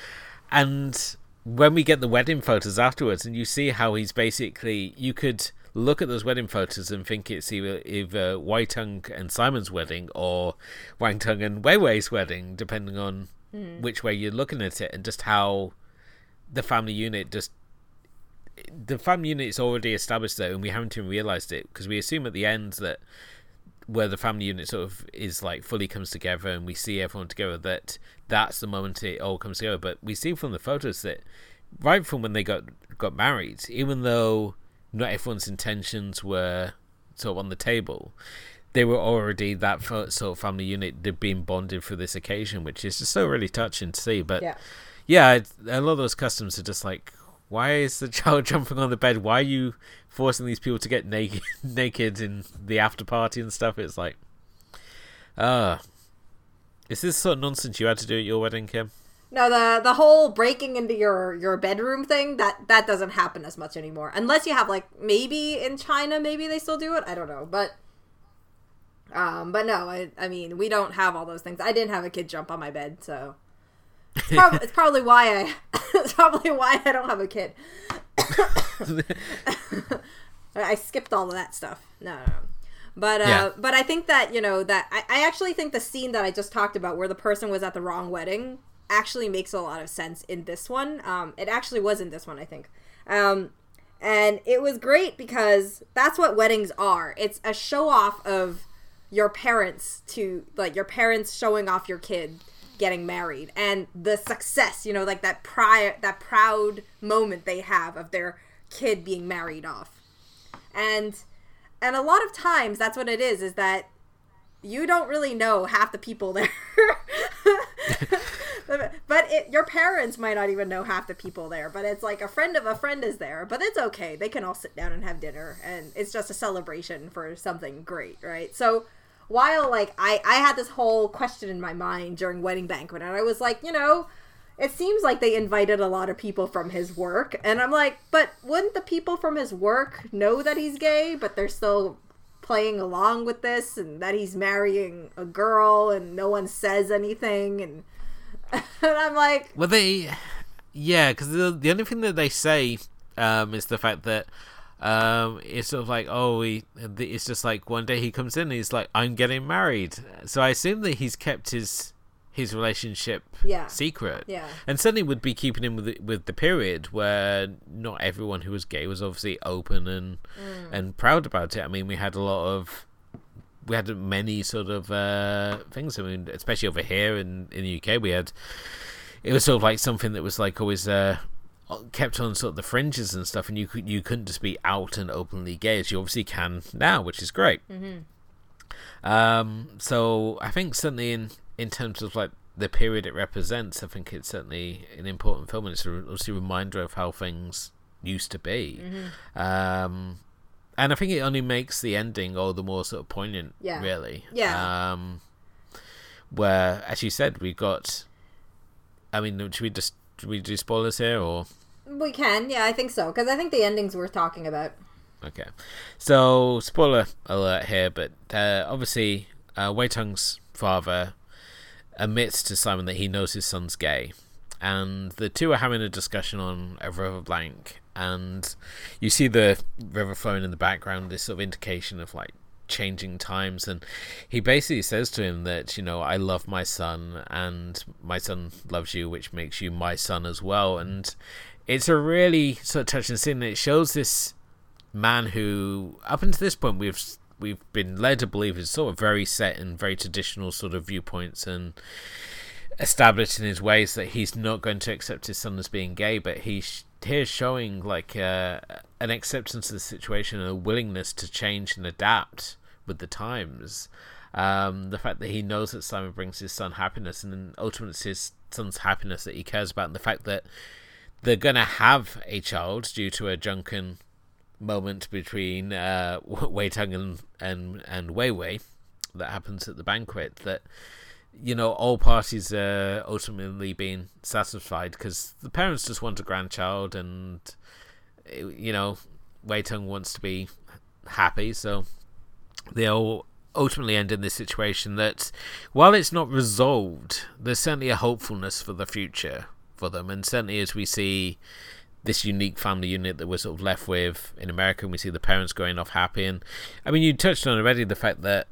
and when we get the wedding photos afterwards, and you see how he's basically, you could look at those wedding photos and think it's either either Wei Tung and Simon's wedding or Wang Tung and Wei Wei's wedding, depending on hmm. which way you're looking at it, and just how the family unit just the family unit is already established there, and we haven't even realized it because we assume at the end that where the family unit sort of is like fully comes together and we see everyone together that that's the moment it all comes together. But we see from the photos that right from when they got got married even though not everyone's intentions were sort of on the table they were already that sort of family unit they've been bonded for this occasion which is just so really touching to see but yeah. yeah, a lot of those customs are just like, why is the child jumping on the bed? Why are you forcing these people to get naked, naked in the after party and stuff? It's like, uh is this sort of nonsense you had to do at your wedding, Kim? No, the the whole breaking into your your bedroom thing that that doesn't happen as much anymore, unless you have like maybe in China maybe they still do it. I don't know, but um, but no, I I mean we don't have all those things. I didn't have a kid jump on my bed, so it's, prob- it's probably why I it's probably why I don't have a kid. I skipped all of that stuff. No, no, no. But uh, Yeah. but I think that you know that I, I actually think the scene that I just talked about, where the person was at the wrong wedding, actually makes a lot of sense in this one. Um, it actually was in this one, I think. Um, And it was great because that's what weddings are. It's a show off of your parents to like your parents showing off your kid getting married and the success, you know, like that prior that proud moment they have of their kid being married off. And and a lot of times that's what it is is that you don't really know half the people there. but it, your parents might not even know half the people there. But it's like a friend of a friend is there. But it's okay. They can all sit down and have dinner, and it's just a celebration for something great, right? So while like I I had this whole question in my mind during wedding banquet, and I was like, you know. It seems like they invited a lot of people from his work, and I'm like, but wouldn't the people from his work know that he's gay, but they're still playing along with this and that he's marrying a girl and no one says anything and, and I'm like well they yeah because the, the only thing that they say um, is the fact that um, it's sort of like oh he, it's just like one day he comes in and he's like I'm getting married so I assume that he's kept his his relationship yeah. secret. Yeah. And certainly would be keeping him with the, with the period where not everyone who was gay was obviously open and mm. and proud about it. I mean, we had a lot of we had many sort of uh, things. I mean, especially over here in in the UK, we had it was sort of like something that was like always uh, kept on sort of the fringes and stuff, and you could you couldn't just be out and openly gay as you obviously can now, which is great. Mm-hmm. Um, so I think certainly in in terms of like the period it represents, I think it's certainly an important film, and it's a, it's a reminder of how things used to be. Mm-hmm. Um, and I think it only makes the ending all the more sort of poignant, yeah. really. Yeah. Um, where, as you said, we got. I mean, should we just should we do spoilers here, or we can? Yeah, I think so because I think the ending's worth talking about. Okay, so spoiler alert here, but uh, obviously, uh, Wei Tung's father admits to Simon that he knows his son's gay, and the two are having a discussion on a river blank, and you see the river flowing in the background, this sort of indication of like changing times and he basically says to him that you know I love my son and my son loves you which makes you my son as well. And it's a really sort of touching scene it shows this man who up until this point we've we've been led to believe is sort of very set in very traditional sort of viewpoints and established in his ways that he's not going to accept his son as being gay, but he's here's showing like uh, an acceptance of the situation and a willingness to change and adapt with the times. Um, the fact that he knows that Simon brings his son happiness, and then ultimately it's his son's happiness that he cares about, and the fact that they're gonna have a child due to a drunken moment between uh, Wei Tung and, and, and Wei Wei that happens at the banquet that you know all parties are ultimately being satisfied because the parents just want a grandchild and you know Wei Tung wants to be happy so they all ultimately end in this situation that while it's not resolved there's certainly a hopefulness for the future for them and certainly as we see this unique family unit that we're sort of left with in America, and we see the parents going off happy. And I mean, you touched on already the fact that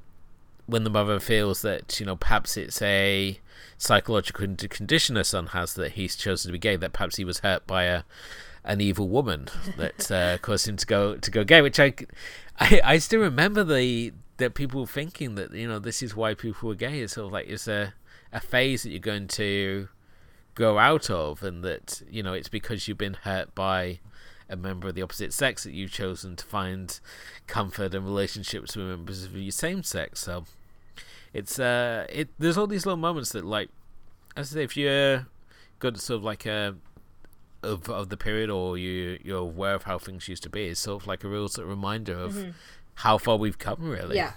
when the mother feels that you know perhaps it's a psychological condition her son has that he's chosen to be gay, that perhaps he was hurt by a an evil woman that uh, caused him to go to go gay. Which I, I, I still remember the that people thinking that you know this is why people were gay. It's sort of like it's a a phase that you're going to grow out of, and that you know it's because you've been hurt by a member of the opposite sex that you've chosen to find comfort and relationships with members of your same sex. So it's uh, it there's all these little moments that like, as I say, if you're got sort of like a of of the period or you you're aware of how things used to be, it's sort of like a real sort of reminder of mm-hmm. how far we've come, really. Yeah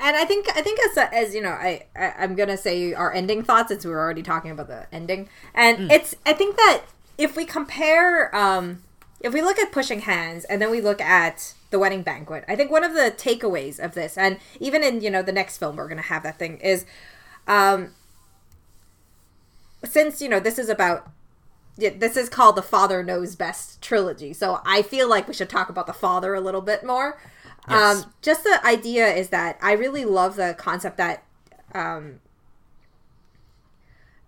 and I think I think as as you know, I, I am gonna say our ending thoughts since we were already talking about the ending, and mm. it's I think that if we compare, um, if we look at pushing hands and then we look at the wedding banquet, I think one of the takeaways of this, and even in you know the next film we're gonna have that thing is, um, since you know this is about this is called the Father Knows Best trilogy. So I feel like we should talk about the father a little bit more. Yes. Um, just the idea is that I really love the concept that um,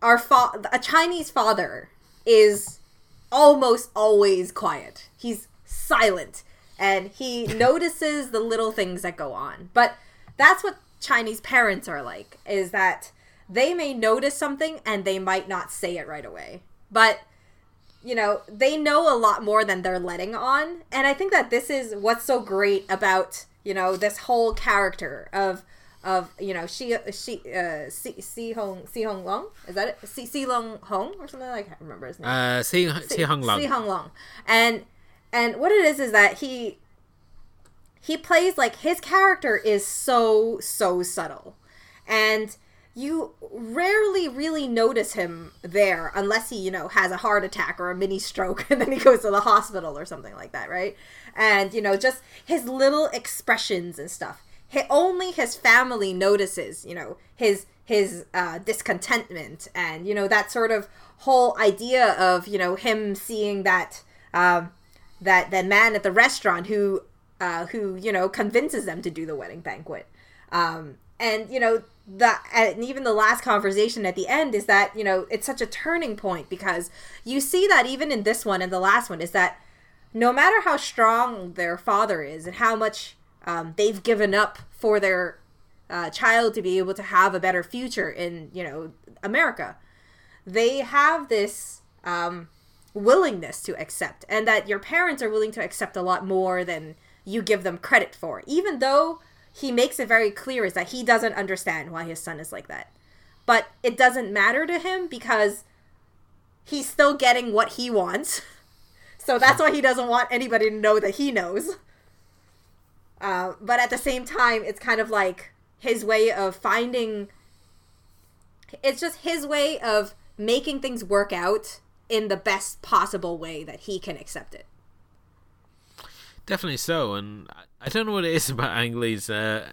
our fa- a Chinese father is almost always quiet. He's silent and he notices the little things that go on. But that's what Chinese parents are like is that they may notice something and they might not say it right away. But you know, they know a lot more than they're letting on. And I think that this is what's so great about, you know, this whole character of of you know she she uh si, si Hong Si Hong Long? Is that it? Si Si Long Hong or something? I can't remember his name. Uh Si Si Hong Long. Si Hong Long. And and what it is is that he he plays like his character is so so subtle. And you rarely really notice him there unless he you know has a heart attack or a mini stroke and then he goes to the hospital or something like that right? And you know just his little expressions and stuff only his family notices you know his his uh, discontentment and you know that sort of whole idea of you know him seeing that um, that that man at the restaurant who uh, who you know convinces them to do the wedding banquet. Um, and you know the and even the last conversation at the end is that you know it's such a turning point because you see that even in this one and the last one is that no matter how strong their father is and how much um, they've given up for their uh, child to be able to have a better future in you know America, they have this um, willingness to accept, and that your parents are willing to accept a lot more than you give them credit for, even though he makes it very clear is that he doesn't understand why his son is like that. But it doesn't matter to him because he's still getting what he wants. So that's why he doesn't want anybody to know that he knows. Uh, but at the same time, it's kind of like his way of finding. It's just his way of making things work out in the best possible way that he can accept it. Definitely so, and I don't know what it is about Ang Lee's uh,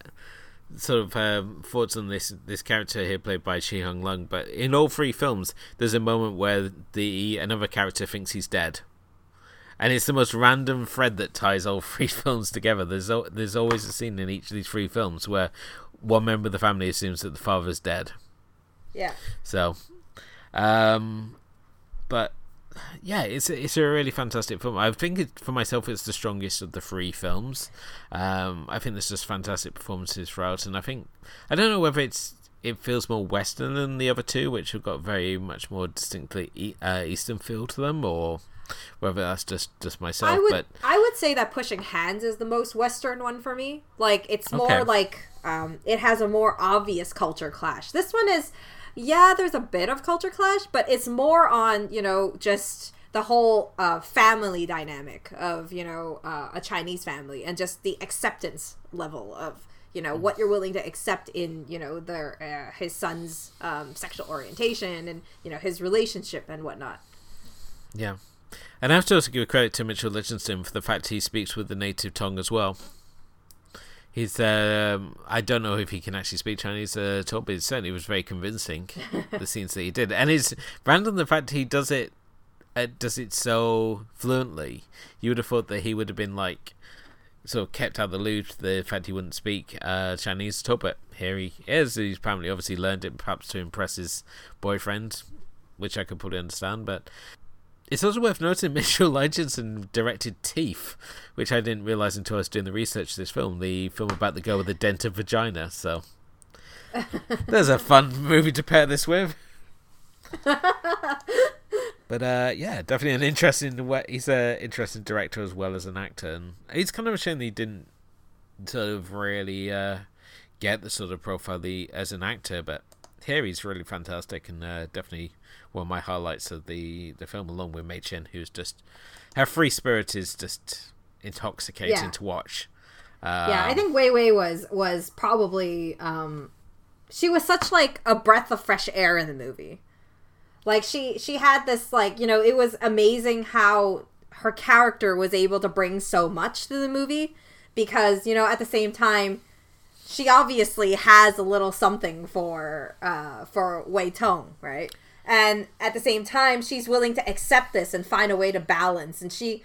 sort of um, thoughts on this this character here played by Sihung Lung, but in all three films, there's a moment where the another character thinks he's dead, and it's the most random thread that ties all three films together. There's there's always a scene in each of these three films where one member of the family assumes that the father's dead. Yeah. So, um, but yeah, it's a, it's a really fantastic film. I think it, for myself, it's the strongest of the three films. Um, I think there's just fantastic performances throughout, and I think I don't know whether it's it feels more western than the other two, which have got very much more distinctly uh, eastern feel to them, or whether that's just just myself. I would but I would say that Pushing Hands is the most western one for me. Like it's more Okay. like um, it has a more obvious culture clash. This one is yeah, there's a bit of culture clash, but it's more on you know just the whole uh, family dynamic of you know uh, a Chinese family and just the acceptance level of you know what you're willing to accept in you know their uh, his son's um, sexual orientation and you know his relationship and whatnot. yeah, and I have to also give credit to Mitchell Lichtenstein for the fact he speaks with the native tongue as well. He's um, I don't know if he can actually speak Chinese at all, but it certainly was very convincing the scenes that he did, and it's random the fact he does it uh, does it so fluently. You would have thought that he would have been like sort of kept out of the loop the fact he wouldn't speak uh, Chinese at all, but here he is. He's apparently obviously learned it perhaps to impress his boyfriend, which I could probably understand, but it's also worth noting Mitchell Lichtenstein directed Teeth, which I didn't realise until I was doing the research for this film, the film about the girl with the dented vagina, so there's a fun movie to pair this with. But uh, yeah, definitely an interesting. He's an interesting director as well as an actor, and it's kind of a shame that he didn't sort of really uh, get the sort of profile he, as an actor. But he's really fantastic, and uh, definitely one of my highlights of the the film, along with May Chin, who's just her free spirit is just intoxicating Yeah. to watch. yeah, I Um, think Wei Wei was was probably um she was such like a breath of fresh air in the movie. Like she she had this like, you know, it was amazing how her character was able to bring so much to the movie because, you know, at the same time she obviously has a little something for uh for Wei Tong, right? And at the same time she's willing to accept this and find a way to balance. And she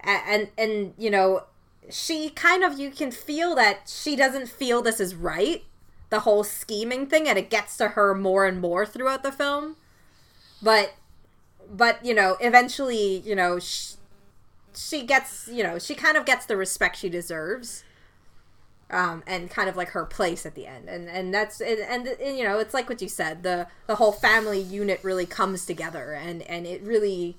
and and you know she kind of you can feel that she doesn't feel this is right the whole scheming thing and it gets to her more and more throughout the film. But but you know eventually you know sh- she gets you know she kind of gets the respect she deserves um, and kind of like her place at the end. And and that's and, and, and, you know it's like what you said the the whole family unit really comes together and and it really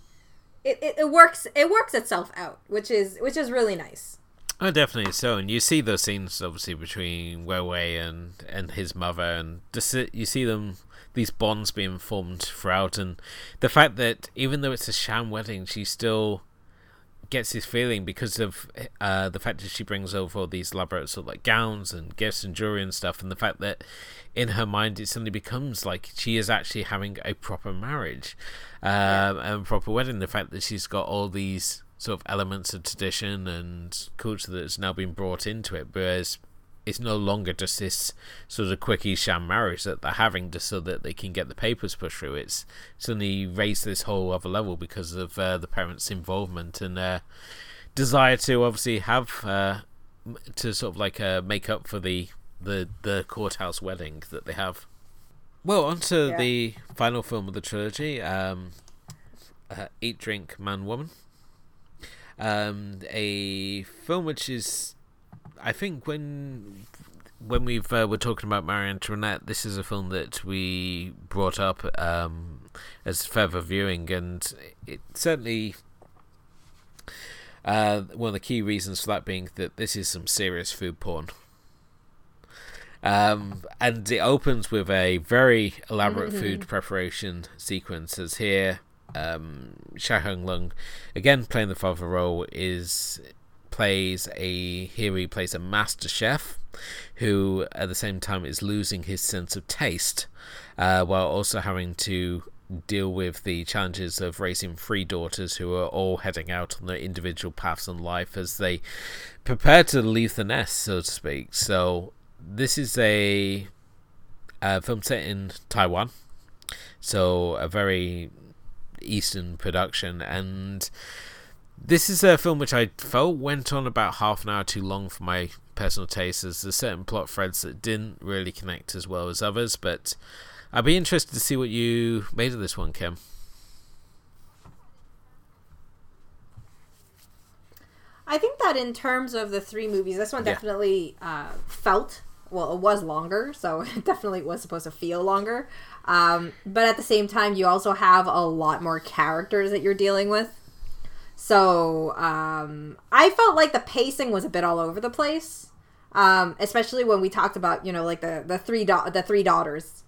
it, it, it works it works itself out which is which is really nice. Oh, definitely. So, and you see those scenes obviously between Wei and and his mother, and just you see them these bonds being formed throughout, and the fact that even though it's a sham wedding, she still gets this feeling because of uh, the fact that she brings over all these elaborate sort of like gowns and gifts and jewelry and stuff, and the fact that in her mind it suddenly becomes like she is actually having a proper marriage um, yeah. and proper wedding. The fact that she's got all these sort of elements of tradition and culture that's now been brought into it, whereas it's no longer just this sort of quickie sham marriage that they're having just so that they can get the papers pushed through. It's suddenly raised this whole other level because of uh, the parents' involvement and uh, desire to obviously have uh, to sort of like uh, make up for the, the the courthouse wedding that they have. Well, on to yeah. the final film of the trilogy, um, uh, Eat, Drink, Man, Woman. Um, a film which is I think when when we've uh, we're talking about Marie Antoinette, this is a film that we brought up um, as further viewing, and it certainly uh, one of the key reasons for that being that this is some serious food porn. Um, and it opens with a very elaborate mm-hmm. food preparation sequence. As here, um, Shao Hung Lung, again playing the father role, is plays a here he plays a master chef who at the same time is losing his sense of taste uh, while also having to deal with the challenges of raising three daughters who are all heading out on their individual paths in life as they prepare to leave the nest so to speak. So this is a, a film set in taiwan. So a very eastern production and this is a film which I felt went on about half an hour too long for my personal taste, as there's certain plot threads that didn't really connect as well as others. But I'd be interested to see what you made of this one, Kim. I think that in terms of the three movies, this one definitely yeah. uh, felt well. It was longer, so it definitely was supposed to feel longer. Um, but at the same time, you also have a lot more characters that you're dealing with. So um, I felt like the pacing was a bit all over the place, um, especially when we talked about you know like the the three da- the three daughters.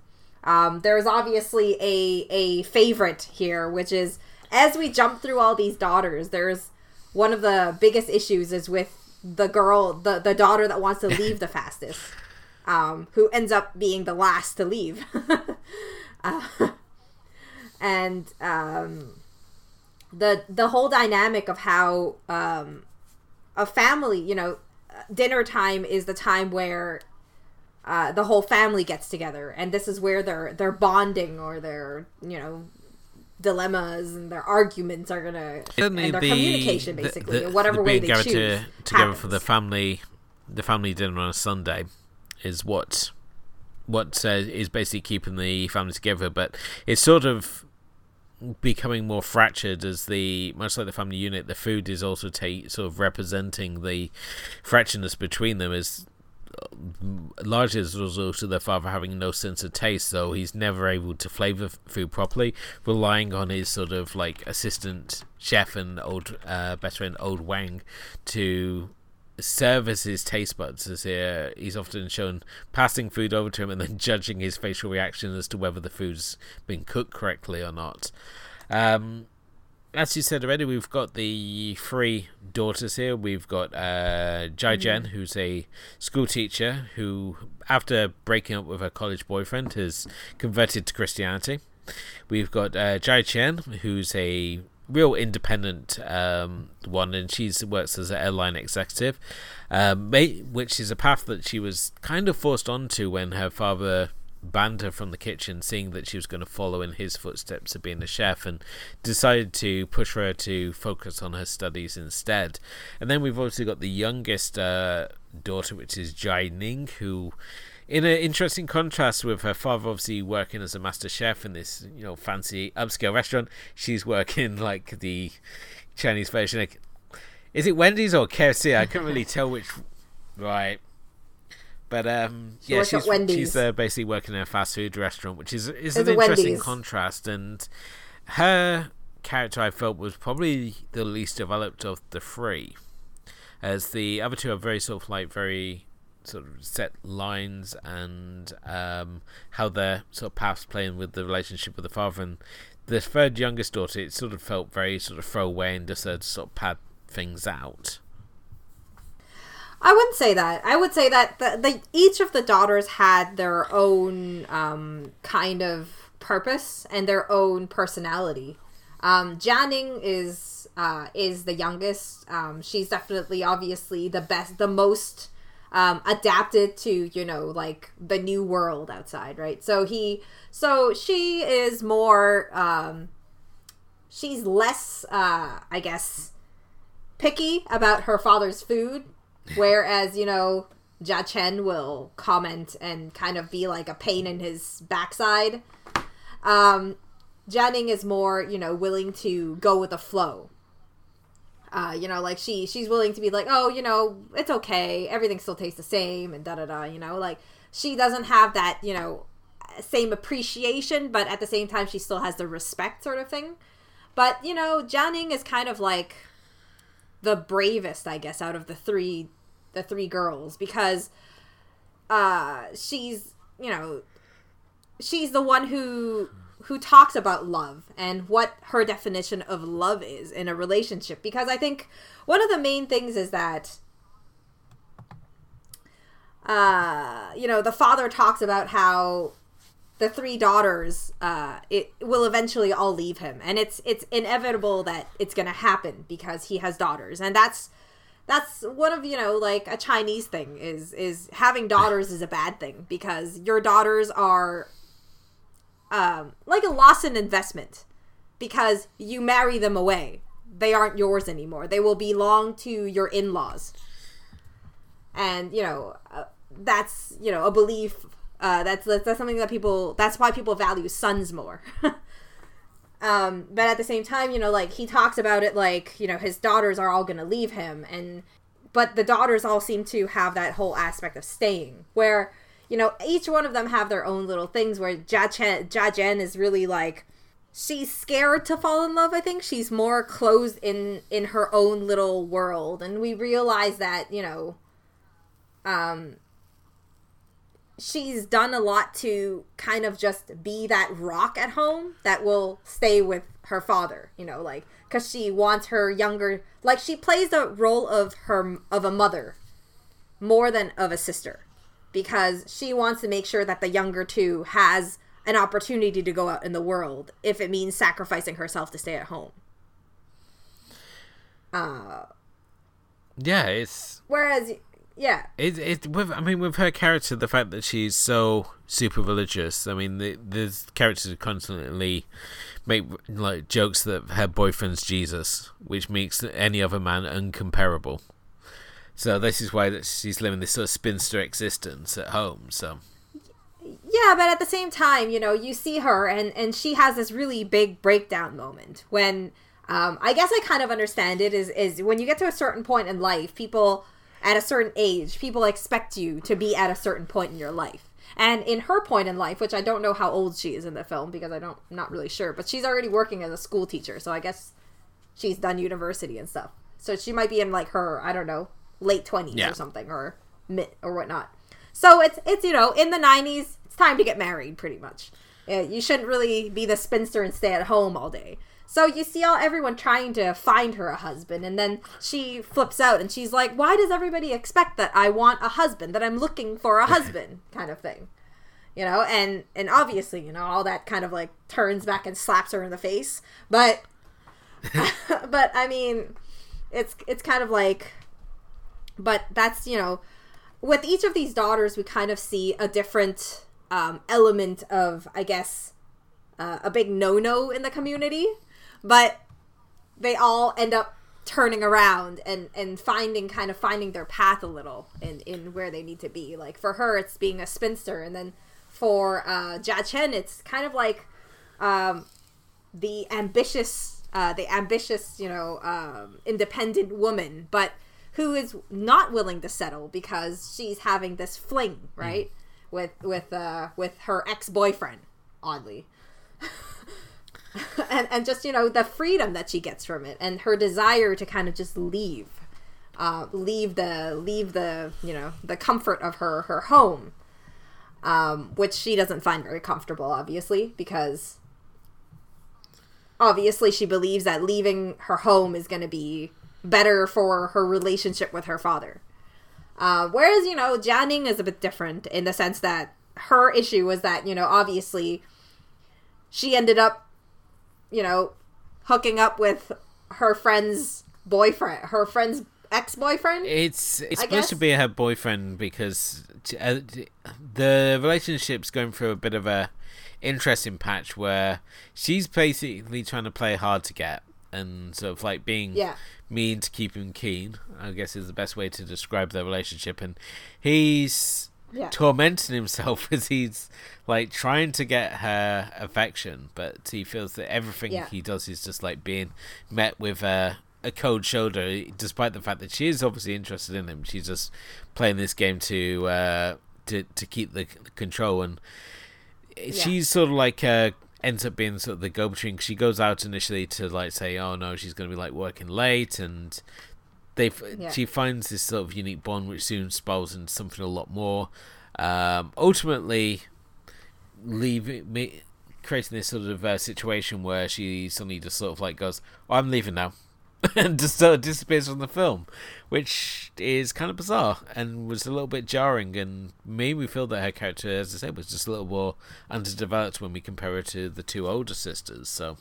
Um, there's obviously a a favorite here, which is as we jump through all these daughters. There's one of the biggest issues is with the girl, the the daughter that wants to leave the fastest, um, who ends up being the last to leave, uh, and um, the the whole dynamic of how um, a family, you know, dinner time is the time where uh, the whole family gets together, and this is where their their bonding or their you know dilemmas and their arguments are gonna and their the, communication basically, the, the, whatever way they choose. To, together happens. for the family, the family dinner on a Sunday is what what uh, is basically keeping the family together. But it's sort of becoming more fractured as the much like the family unit the food is also ta- sort of representing the fracturedness between them as uh, largely as a result of their father having no sense of taste so he's never able to flavor food properly relying on his sort of like assistant chef and old uh, veteran old wang to service his taste buds as here he's often shown passing food over to him and then judging his facial reaction as to whether the food's been cooked correctly or not. Um, as you said already, we've got the three daughters here. We've got uh, Jai Jen, mm-hmm. who's a school teacher who, after breaking up with her college boyfriend, has converted to Christianity. We've got uh, Jai Chen, who's a real independent um, one, and she works as an airline executive, um, which is a path that she was kind of forced onto when her father banned her from the kitchen, seeing that she was going to follow in his footsteps of being a chef, and decided to push her to focus on her studies instead. And then we've also got the youngest uh, daughter, which is Jai Ning, who in an interesting contrast with her father obviously working as a master chef in this you know fancy upscale restaurant she's working like the chinese version like, Is it Wendy's or KFC? I couldn't really tell which. Right. But um, She yeah, she's she's uh, basically working in a fast food restaurant, which is is It's an interesting Wendy's. contrast. And her character, I felt, was probably the least developed of the three, as the other two are very sort of like very sort of set lines and um, how their sort of paths playing with the relationship with the father. And the third youngest daughter, it sort of felt very sort of throwaway and just sort of pad things out. I wouldn't say that. I would say that the, the each of the daughters had their own um, kind of purpose and their own personality. Um, Janning is uh, is the youngest. Um, she's definitely, obviously, the best, the most um, adapted to you know like the new world outside, right? So he, so she is more. Um, she's less, uh, I guess, picky about her father's food, whereas you know Jia Chen will comment and kind of be like a pain in his backside. Um, Janning is more, you know, willing to go with the flow. Uh, you know, like she she's willing to be like, oh, you know, it's okay, everything still tastes the same, and da da da. You know, like she doesn't have that, you know, same appreciation, but at the same time, she still has the respect sort of thing. But you know, Jianing is kind of like the bravest, I guess, out of the three the three girls because uh she's you know she's the one who who talks about love and what her definition of love is in a relationship. Because I think one of the main things is that uh you know the father talks about how the three daughters uh it will eventually all leave him. And it's it's inevitable that it's going to happen because he has daughters. And that's that's one of you know like a chinese thing is is having daughters is a bad thing because your daughters are um like a loss in investment because you marry them away. They aren't yours anymore. They will belong to your in-laws. And you know uh, that's you know a belief uh, that's, that's something that people that's why people value sons more. Um but at the same time you know like he talks about it like you know his daughters are all gonna leave him and but the daughters all seem to have that whole aspect of staying where you know each one of them have their own little things where Jia Chen Jia Jen is really like she's scared to fall in love i think. She's more closed in in her own little world. And we realize that you know um she's done a lot to kind of just be that rock at home that will stay with her father you know like because she wants her younger like she plays the role of her of a mother more than of a sister because she wants to make sure that the younger two has an opportunity to go out in the world if it means sacrificing herself to stay at home. Uh Yeah, it's whereas yeah. It, it with I mean with her character the fact that she's so super religious I mean the, there's characters constantly make like jokes that her boyfriend's Jesus which makes any other man uncomparable so this is why that she's living this sort of spinster existence at home so Yeah, but at the same time, you know, you see her and and she has this really big breakdown moment when um I guess I kind of understand it is is when you get to a certain point in life, people at a certain age, people expect you to be at a certain point in your life. And in her point in life, which I don't know how old she is in the film because I don't I'm not really sure, but she's already working as a school teacher, so I guess she's done university and stuff. So she might be in like her, I don't know, late 20s Yeah. or something or mid or whatnot. So it's it's you know in the '90s, it's time to get married, pretty much. You shouldn't really be the spinster and stay at home all day. So you see all everyone trying to find her a husband, and then she flips out and she's like, "Why does everybody expect that I want a husband? That I'm looking for a husband?" kind of thing, you know. And and obviously, you know, all that kind of like turns back and slaps her in the face. But but I mean, it's it's kind of like, but that's you know with each of these daughters, we kind of see a different um, element of, I guess, uh, a big no no in the community, but they all end up turning around and and finding kind of finding their path a little in in where they need to be. Like for her, it's being a spinster, and then for uh, Jia Chen, it's kind of like um, the ambitious uh, the ambitious, you know, um, independent woman, but who is not willing to settle because she's having this fling, right, mm. with with uh, with her ex boyfriend, oddly. and and just you know the freedom that she gets from it, and her desire to kind of just leave, uh, leave the leave the you know the comfort of her her home, um, which she doesn't find very comfortable, obviously, because obviously she believes that leaving her home is going to be better for her relationship with her father. Uh, whereas, you know, Jianing is a bit different in the sense that her issue was that, you know, obviously she ended up, you know, hooking up with her friend's boyfriend, her friend's ex boyfriend. It's it's I supposed guess? to be her boyfriend because uh, the relationship's going through a bit of a interesting patch where she's basically trying to play hard to get and sort of like being yeah. Mean to keep him keen. I guess is the best way to describe their relationship, and he's yeah. tormenting himself as he's like trying to get her affection, but he feels that everything yeah. he does is just like being met with a, a cold shoulder, despite the fact that she is obviously interested in him. She's just playing this game to uh, to to keep the control and yeah. she's sort of like ends up being sort of the go between. She goes out initially to like say, "Oh no, she's going to be like working late," and they yeah. she finds this sort of unique bond, which soon spells into something a lot more. Um, ultimately, leaving me creating this sort of uh, situation where she suddenly just sort of like goes, oh, "I'm leaving now." and just sort of disappears from the film, which is kind of bizarre and was a little bit jarring and made me feel that her character, as I said, was just a little more underdeveloped when we compare her to the two older sisters. So,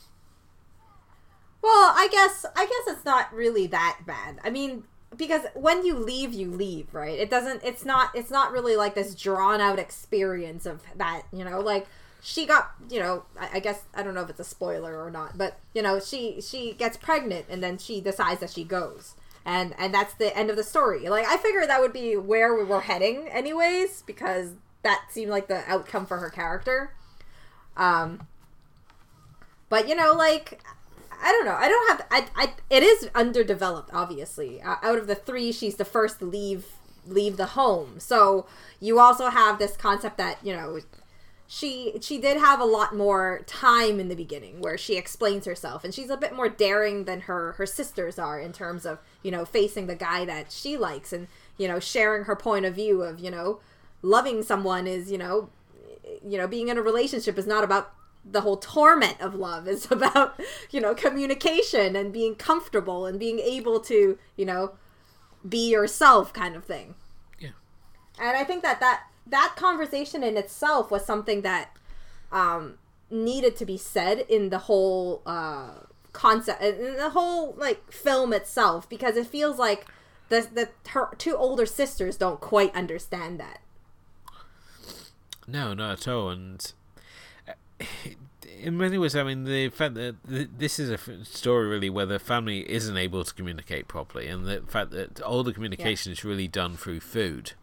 well, I guess I guess it's not really that bad. I mean, because when you leave, you leave, right? It doesn't. It's not. It's not really like this drawn out experience of that. You know, like she got you know I, I, guess i don't know if it's a spoiler or not but you know she she gets pregnant and then she decides that she goes. And and that's the end of the story. Like i figured that would be where we were heading anyways because that seemed like the outcome for her character. Um but you know like i don't know. I don't have i, I it is underdeveloped obviously. Uh, out of the three she's the first to leave leave the home. So you also have this concept that you know she she did have a lot more time in the beginning where she explains herself and she's a bit more daring than her her sisters are in terms of you know facing the guy that she likes and you know sharing her point of view of you know loving someone is you know you know being in a relationship is not about the whole torment of love. Is about you know communication and being comfortable and being able to you know be yourself kind of thing. Yeah. And i think that that that conversation in itself was something that um, needed to be said in the whole uh, concept, in the whole like film itself, because it feels like the the her two older sisters don't quite understand that. No, not at all, and. Uh, in many ways, I mean, the fact that this is a story really where the family isn't able to communicate properly, and the fact that all the communication yeah. is really done through food,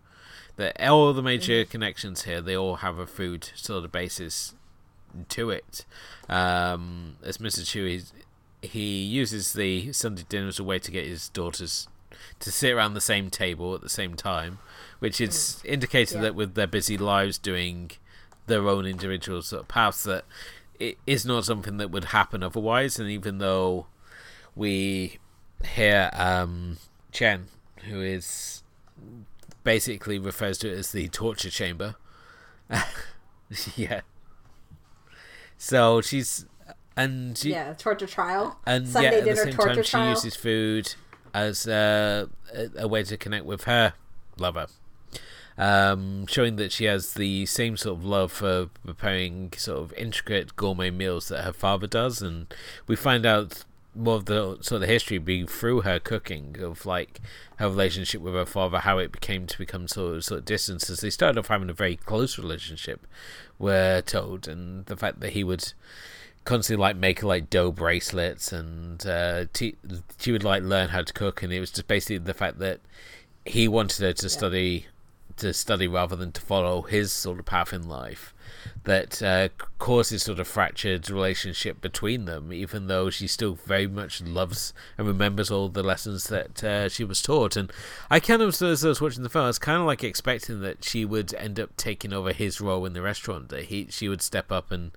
that all the major connections here they all have a food sort of basis to it. Um, as Mr. Chu, he uses the Sunday dinner as a way to get his daughters to sit around the same table at the same time, which is mm. indicated yeah. that with their busy lives doing their own individual sort of paths, that it is not something that would happen otherwise. And even though we hear um, Chen, who is basically refers to it as the torture chamber. yeah. So she's and she, yeah, torture trial. And Sunday yeah, at the same time, trial. she uses food as uh, a, a, way to connect with her lover, um, showing that she has the same sort of love for preparing sort of intricate gourmet meals that her father does, and we find out more of the sort of history being through her cooking of like her relationship with her father, how it became to become sort of sort of distance as they started off having a very close relationship. We're told, and the fact that he would constantly like make like dough bracelets, and uh, t- she would like learn how to cook, and it was just basically the fact that he wanted her to yeah. study to study rather than to follow his sort of path in life. That uh, causes sort of fractured relationship between them, even though she still very much loves and remembers all the lessons that uh, she was taught. And I kind of, as I was watching the film, I was kind of like expecting that she would end up taking over his role in the restaurant. That he, she would step up and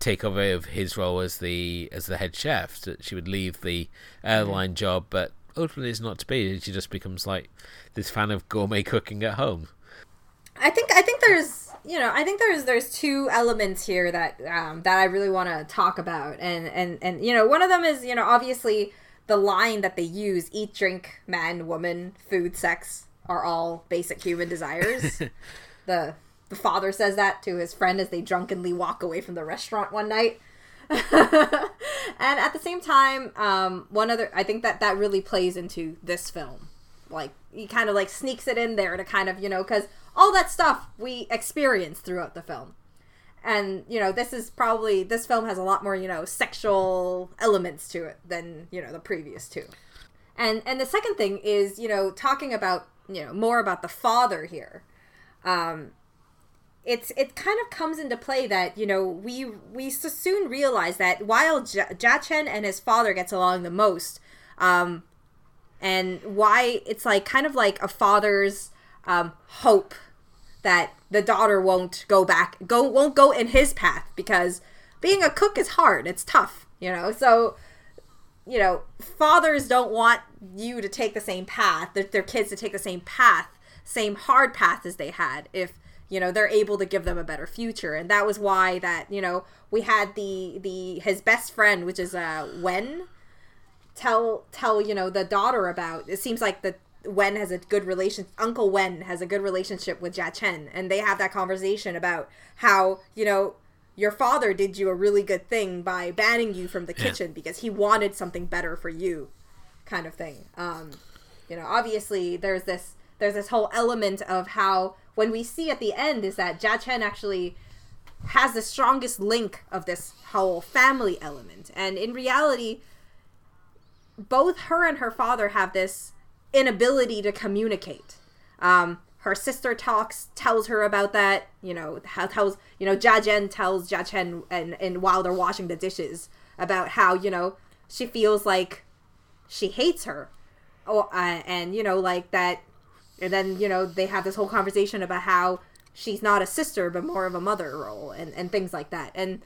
take over of his role as the as the head chef. That she would leave the airline job, but ultimately it's not to be. She just becomes like this fan of gourmet cooking at home. I think I think there's you know I think there's there's two elements here that um, that I really want to talk about. And and and you know one of them is you know obviously the line that they use eat drink man woman food sex are all basic human desires. The the father says that to his friend as they drunkenly walk away from the restaurant one night. And at the same time um, one other I think that that really plays into this film. Like he kind of like sneaks it in there to kind of you know because all that stuff we experience throughout the film. And you know this is probably this film has a lot more you know sexual elements to it than you know the previous two. And and the second thing is you know talking about you know more about the father here. Um it's it kind of comes into play that you know we we so soon realize that while Jia Chen and his father gets along the most um and why it's like kind of like a father's um, hope that the daughter won't go back go won't go in his path because being a cook is hard. It's tough you know? So you know fathers don't want you to take the same path their, their kids to take the same path same hard path as they had if you know they're able to give them a better future. And that was why that you know we had the the his best friend which is uh Wen tell tell you know the daughter about it seems like the Wen has a good relation Uncle Wen has a good relationship with Jia Chen and they have that conversation about how you know your father did you a really good thing by banning you from the kitchen yeah. because he wanted something better for you kind of thing um you know obviously there's this there's this whole element of how when we see at the end is that Jia Chen actually has the strongest link of this whole family element and in reality both her and her father have this inability to communicate. Um, her sister talks, tells her about that. You know, how tells you know Jia Jen tells Jia Chen and and while they're washing the dishes about how you know she feels like she hates her, oh, uh, and you know like that. And then you know they have this whole conversation about how she's not a sister but more of a mother role and and things like that. And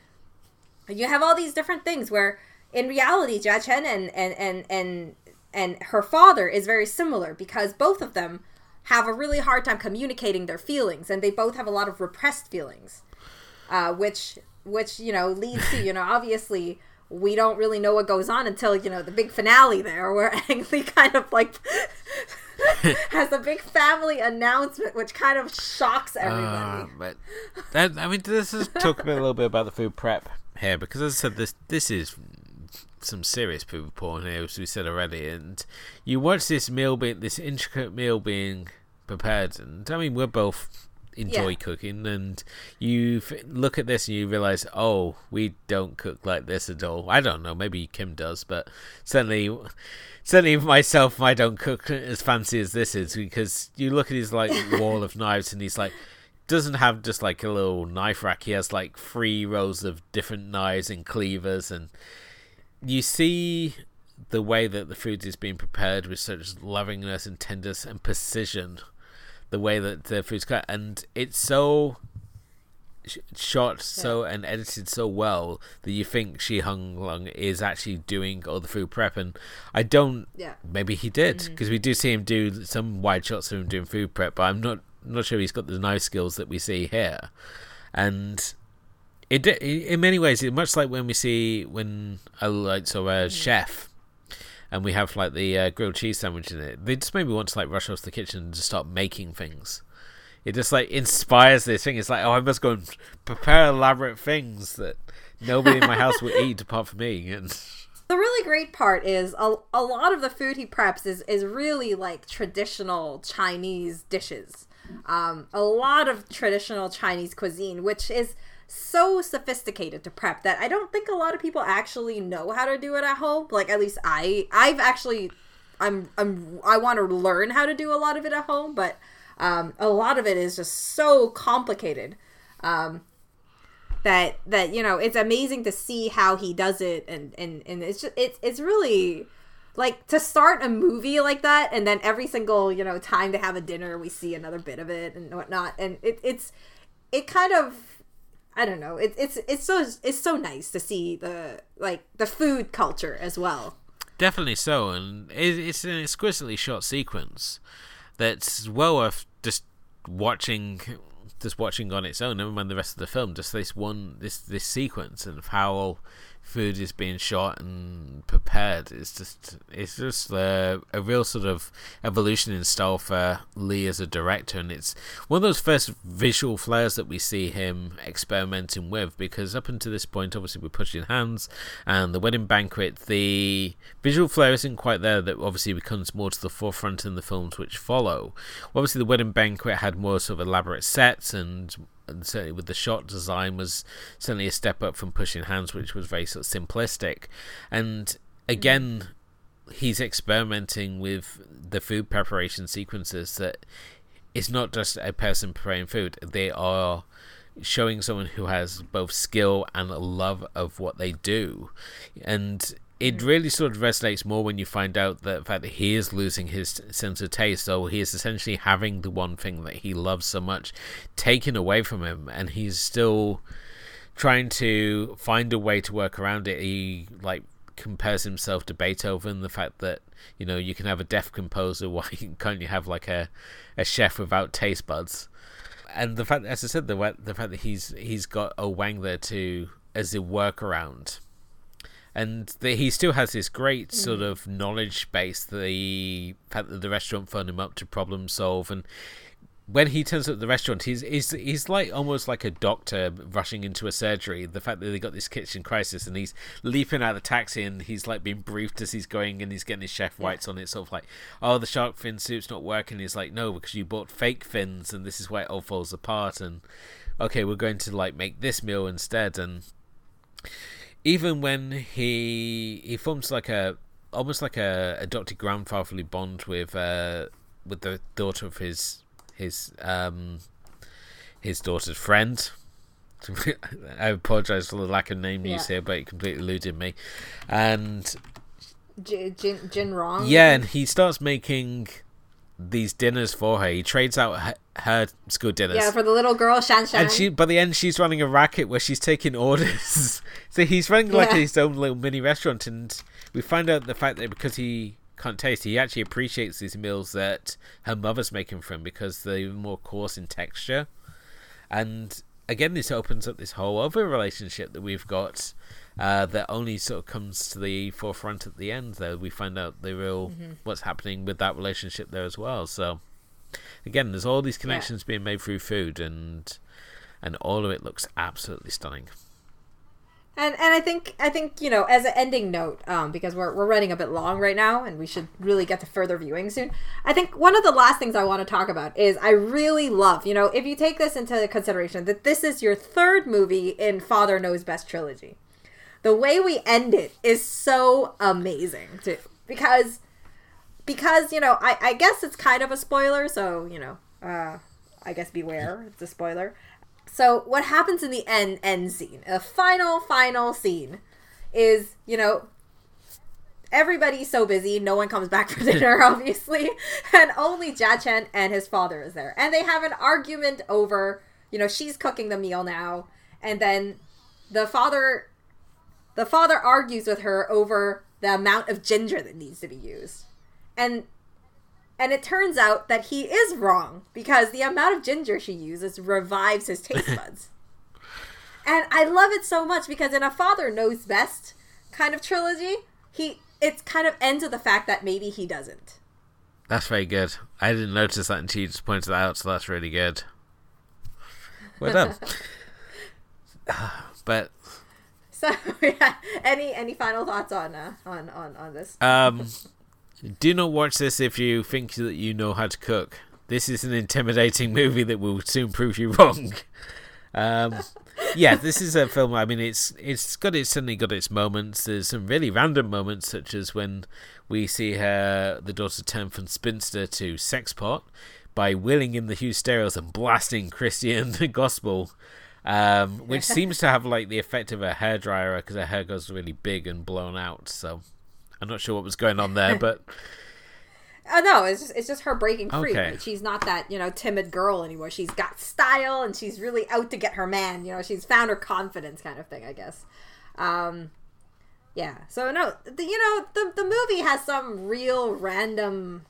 you have all these different things where in reality, Jia Chen and and and and and her father is very similar because both of them have a really hard time communicating their feelings, and they both have a lot of repressed feelings, uh, which which you know leads to you know obviously we don't really know what goes on until you know the big finale there where Ang Lee kind of like has a big family announcement which kind of shocks everybody. Uh, but that, I mean, this is talk a little bit about the food prep here because as I said, this this is some serious food porn here, as we said already. And you watch this meal being this intricate meal being prepared, and I mean we're both enjoy yeah. cooking, and you f- look at this and you realize, oh, we don't cook like this at all. I don't know, maybe Kim does, but certainly. Certainly myself, I don't cook as fancy as this is because you look at his like wall of knives and he's like doesn't have just like a little knife rack. He has like three rows of different knives and cleavers, and you see the way that the food is being prepared with such lovingness and tenderness and precision, the way that the food's cut, and it's so sh- shot yeah. so and edited so well that you think Sihung Lung is actually doing all the food prep, and I don't. Yeah. Maybe he did because mm-hmm. we do see him do some wide shots of him doing food prep, but I'm not not sure he's got the knife skills that we see here, and it in many ways, it's much like when we see when a like so a mm. chef, and we have like the uh, grilled cheese sandwich in it. They just made me want to like rush off to the kitchen and just start making things. It just like inspires this thing. It's like, oh, I must go and prepare elaborate things that nobody in my house would eat apart from me. And the really great part is a, a lot of the food he preps is is really like traditional Chinese dishes. Um, a lot of traditional Chinese cuisine, which is so sophisticated to prep that I don't think a lot of people actually know how to do it at home. Like at least I I've actually I'm I'm I want to learn how to do a lot of it at home, but um, a lot of it is just so complicated. Um, that that you know it's amazing to see how he does it and and and it's just it's it's really like to start a movie like that and then every single you know time to have a dinner we see another bit of it and whatnot and it, it's it kind of I don't know. It's it's it's so it's so nice to see the like the food culture as well. Definitely so, and it, it's an exquisitely shot sequence that's well worth just watching, just watching on its own. Never mind the rest of the film. Just this one, this this sequence and how food is being shot and prepared. It's just it's just a, a real sort of evolution in style for Lee as a director, and it's one of those first visual flares that we see him experimenting with. Because up until this point, obviously we're pushing hands and the wedding banquet, the visual flair isn't quite there. That obviously becomes more to the forefront in the films which follow. Obviously, the wedding banquet had more sort of elaborate sets and and certainly with the shot design was certainly a step up from pushing hands which was very sort of simplistic. And again he's experimenting with the food preparation sequences that it's not just a person preparing food. They are showing someone who has both skill and a love of what they do. And it really sort of resonates more when you find out that the fact that he is losing his sense of taste, so he is essentially having the one thing that he loves so much taken away from him, and he's still trying to find a way to work around it. He like compares himself to Beethoven, the fact that you know you can have a deaf composer, why can't you have like a a chef without taste buds? And the fact, as I said, the the fact that he's he's got a wang there to as a workaround and the, he still has this great mm. sort of knowledge base. The fact that the restaurant phoned him up to problem solve, and when he turns up at the restaurant, he's he's he's like almost like a doctor rushing into a surgery. The fact that they got this kitchen crisis, and he's leaping out of the taxi, and he's like being briefed as he's going, and he's getting his chef whites yeah. on it, sort of like, oh, the shark fin soup's not working. He's like, no, because you bought fake fins, and this is why it all falls apart. And okay, we're going to like make this meal instead, and even when he he forms like a almost like a adopted grandfatherly bond with uh with the daughter of his his um his daughter's friend. I apologize for the lack of name use here, but it completely eluded me. And Jin Jin Rong. Yeah, and he starts making these dinners for her. He trades out her, her, school dinners. Yeah, for the little girl Shan Shan. And she, by the end, she's running a racket where she's taking orders. so he's running like yeah. his own little mini restaurant, and we find out the fact that because he can't taste, he actually appreciates these meals that her mother's making for him because they're more coarse in texture. And again, this opens up this whole other relationship that we've got uh, that only sort of comes to the forefront at the end. Though we find out the real mm-hmm. what's happening with that relationship there as well. So again, there's all these connections yeah. being made through food, and and all of it looks absolutely stunning. And and I think I think you know as an ending note, um, because we're we're running a bit long right now, and we should really get to further viewing soon. I think one of the last things I want to talk about is I really love you know if you take this into consideration that this is your third movie in Father Knows Best trilogy the way we end it is so amazing too. Because because you know I, I guess it's kind of a spoiler so you know uh i guess beware it's a spoiler. So what happens in the end end scene a final final scene is you know everybody's so busy no one comes back for dinner obviously and only Chen and his father is there. And they have an argument over you know she's cooking the meal now and then the father the father argues with her over the amount of ginger that needs to be used. And and it turns out that he is wrong because the amount of ginger she uses revives his taste buds. and I love it so much because in a father knows best kind of trilogy, he it kind of ends with the fact that maybe he doesn't. That's very good. I didn't notice that until you just pointed that out, so that's really good. Well done. but so yeah, any any final thoughts on uh, on on on this? Um, do not watch this if you think that you know how to cook. This is an intimidating movie that will soon prove you wrong. Um, yeah, this is a film. I mean, it's it's got it's certainly got its moments. There's some really random moments, such as when we see her the daughter turn from spinster to sexpot by wheeling in the huge stereos and blasting Christian the gospel um, which seems to have like the effect of a hair dryer because her hair goes really big and blown out. So I'm not sure what was going on there, but. Oh no, it's just it's just her breaking free. Okay. She's not that you know timid girl anymore. She's got style and she's really out to get her man. You know, she's found her confidence, kind of thing. I guess. Um, yeah. So no, the, you know the the movie has some real random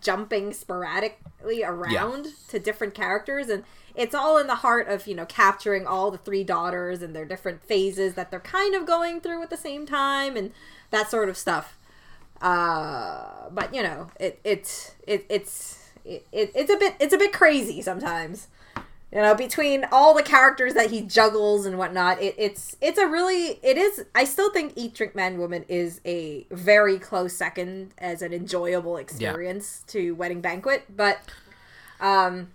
jumping sporadically around to different characters and it's all in the heart of you know capturing all the three daughters and their different phases that they're kind of going through at the same time and that sort of stuff. Uh but you know it it's it, it's it, it, it's a bit it's a bit crazy sometimes. You know between all the characters that he juggles and whatnot it, it's it's a really it is i still think eat drink man woman is a very close second as an enjoyable experience to wedding banquet but um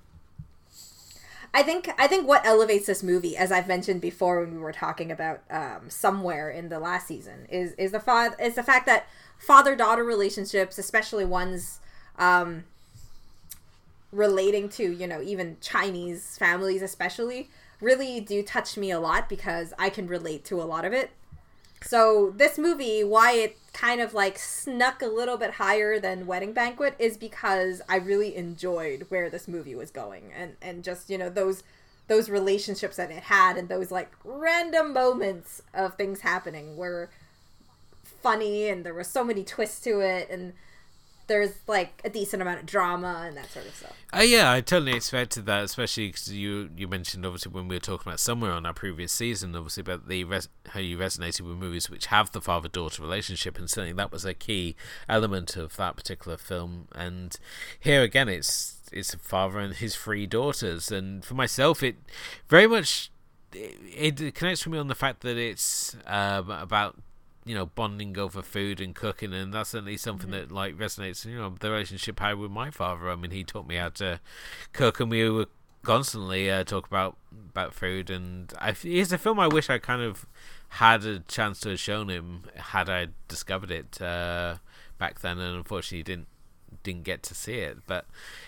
I think I think what elevates this movie, as I've mentioned before when we were talking about um, somewhere in the last season, is is the fa- is the fact that father daughter relationships, especially ones um, relating to you know even Chinese families, especially, really do touch me a lot because I can relate to a lot of it. So this movie, why it kind of like snuck a little bit higher than Wedding Banquet is because I really enjoyed where this movie was going and and just, you know, those those relationships that it had and those like random moments of things happening were funny and there were so many twists to it and there's like a decent amount of drama and that sort of stuff. Uh, yeah, I totally expected that, especially because you you mentioned obviously when we were talking about somewhere on our previous season, obviously about the res- how you resonated with movies which have the father daughter relationship, and certainly that was a key element of that particular film. And here again, it's it's a father and his three daughters, and for myself, it very much it, it connects with me on the fact that it's um, about you know bonding over food and cooking and that's certainly something Mm-hmm. that like resonates you know the relationship I had with my father I mean he taught me how to cook and we would constantly uh, talk about about food and I, it's a film I wish I kind of had a chance to have shown him had I discovered it uh, back then and unfortunately didn't didn't get to see it but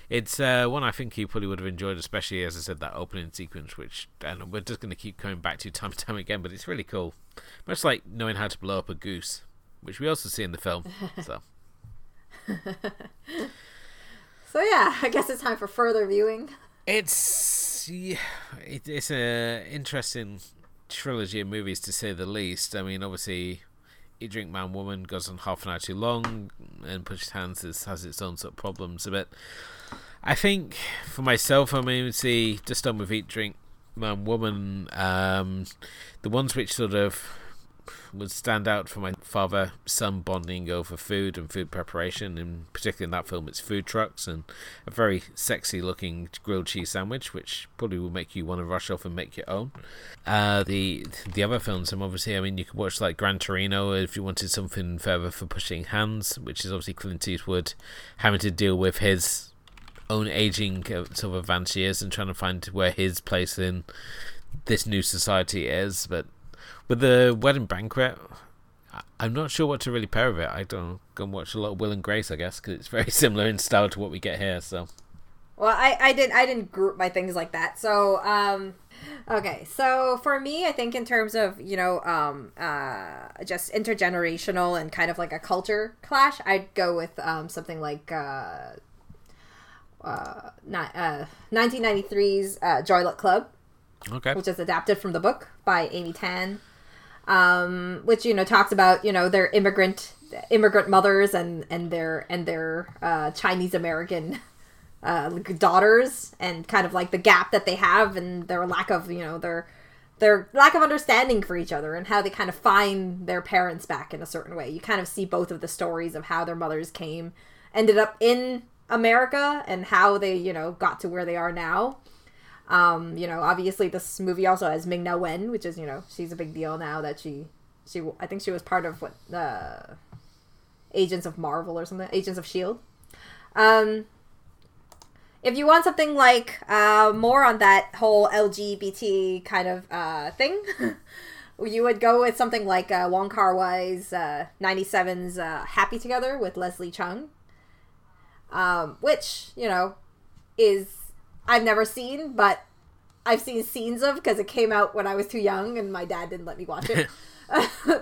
it's uh, one I think he probably would have enjoyed especially as I said that opening sequence which and we're just going to keep coming back to time and time again but it's really cool much like knowing how to blow up a goose, which we also see in the film. So So yeah, I guess it's time for further viewing. it's yeah, it, it's a interesting trilogy of movies to say the least. I mean, obviously, Eat Drink Man Woman goes on half an hour too long, and Pushed Hands is, has its own sort of problems a bit. I think for myself, I mean, see, just on with Eat Drink Man Woman, um, the ones which sort of would stand out for my father son bonding over food and food preparation and particularly in that film it's food trucks and a very sexy looking grilled cheese sandwich which probably will make you want to rush off and make your own. Uh, the the other films and obviously I mean you could watch like Gran Torino if you wanted something further for pushing hands which is obviously Clint Eastwood having to deal with his own aging uh, sort of advanced years and trying to find where his place in this new society is but with the wedding banquet, I'm not sure what to really pair with it. I don't. Go and watch a lot of Will and Grace, I guess, because it's very similar in style to what we get here. So Well, I, I didn't I didn't group my things like that. So um, okay. So for me, I think in terms of you know um uh just intergenerational and kind of like a culture clash, I'd go with um something like uh uh, ni- uh 1993's uh, Joy Luck Club. okay, which is adapted from the book by Amy Tan, um, which you know talks about you know their immigrant immigrant mothers and and their and their uh, Chinese American uh, daughters and kind of like the gap that they have and their lack of you know their their lack of understanding for each other and how they kind of find their parents back in a certain way. You kind of see both of the stories of how their mothers came, ended up in America, and how they you know got to where they are now. Um, you know, obviously this movie also has Ming Na Wen, which is you know she's a big deal now that she she I think she was part of what uh, Agents of Marvel or something, Agents of Shield. Um, if you want something like uh, more on that whole LGBT kind of uh, thing, you would go with something like uh, Wong Kar Wai's uh, 97's uh, Happy Together with Leslie Cheung, um, which, you know, is I've never seen, but I've seen scenes of because it came out when I was too young and my dad didn't let me watch it.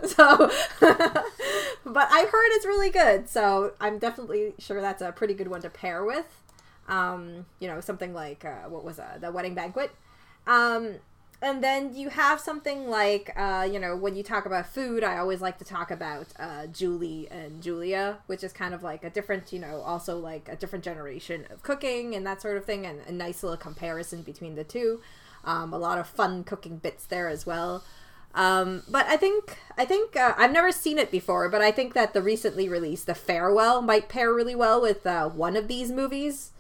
so, but I've heard it's really good. So I'm definitely sure that's a pretty good one to pair with. Um, you know, something like uh, what was uh, the wedding banquet. Um, and then you have something like uh, you know when you talk about food i always like to talk about uh, julie and julia which is kind of like a different you know also like a different generation of cooking and that sort of thing and a nice little comparison between the two. Um, a lot of fun cooking bits there as well. Um, but i think i think uh, i've never seen it before but i think that the recently released the farewell might pair really well with uh, one of these movies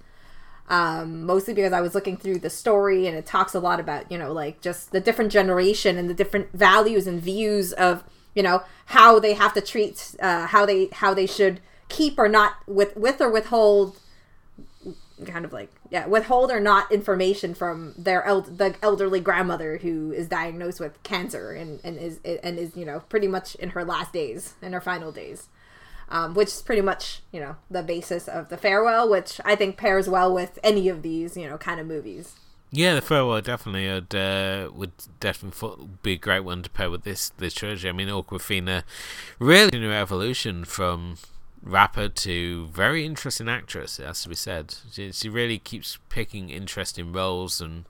um, mostly because I was looking through the story and it talks a lot about, you know, like just the different generation and the different values and views of, you know, how they have to treat, uh, how they, how they should keep or not with, with or withhold kind of like, yeah, withhold or not information from their el- the elderly grandmother who is diagnosed with cancer and, and is, and is, you know, pretty much in her last days, in her final days um, which is pretty much you know the basis of the farewell, which I think pairs well with any of these you know kind of movies. Yeah, the farewell definitely would uh, would definitely be a great one to pair with this this trilogy. I mean, Awkwafina really new evolution from rapper to very interesting actress. It has to be said. She, she really keeps picking interesting roles and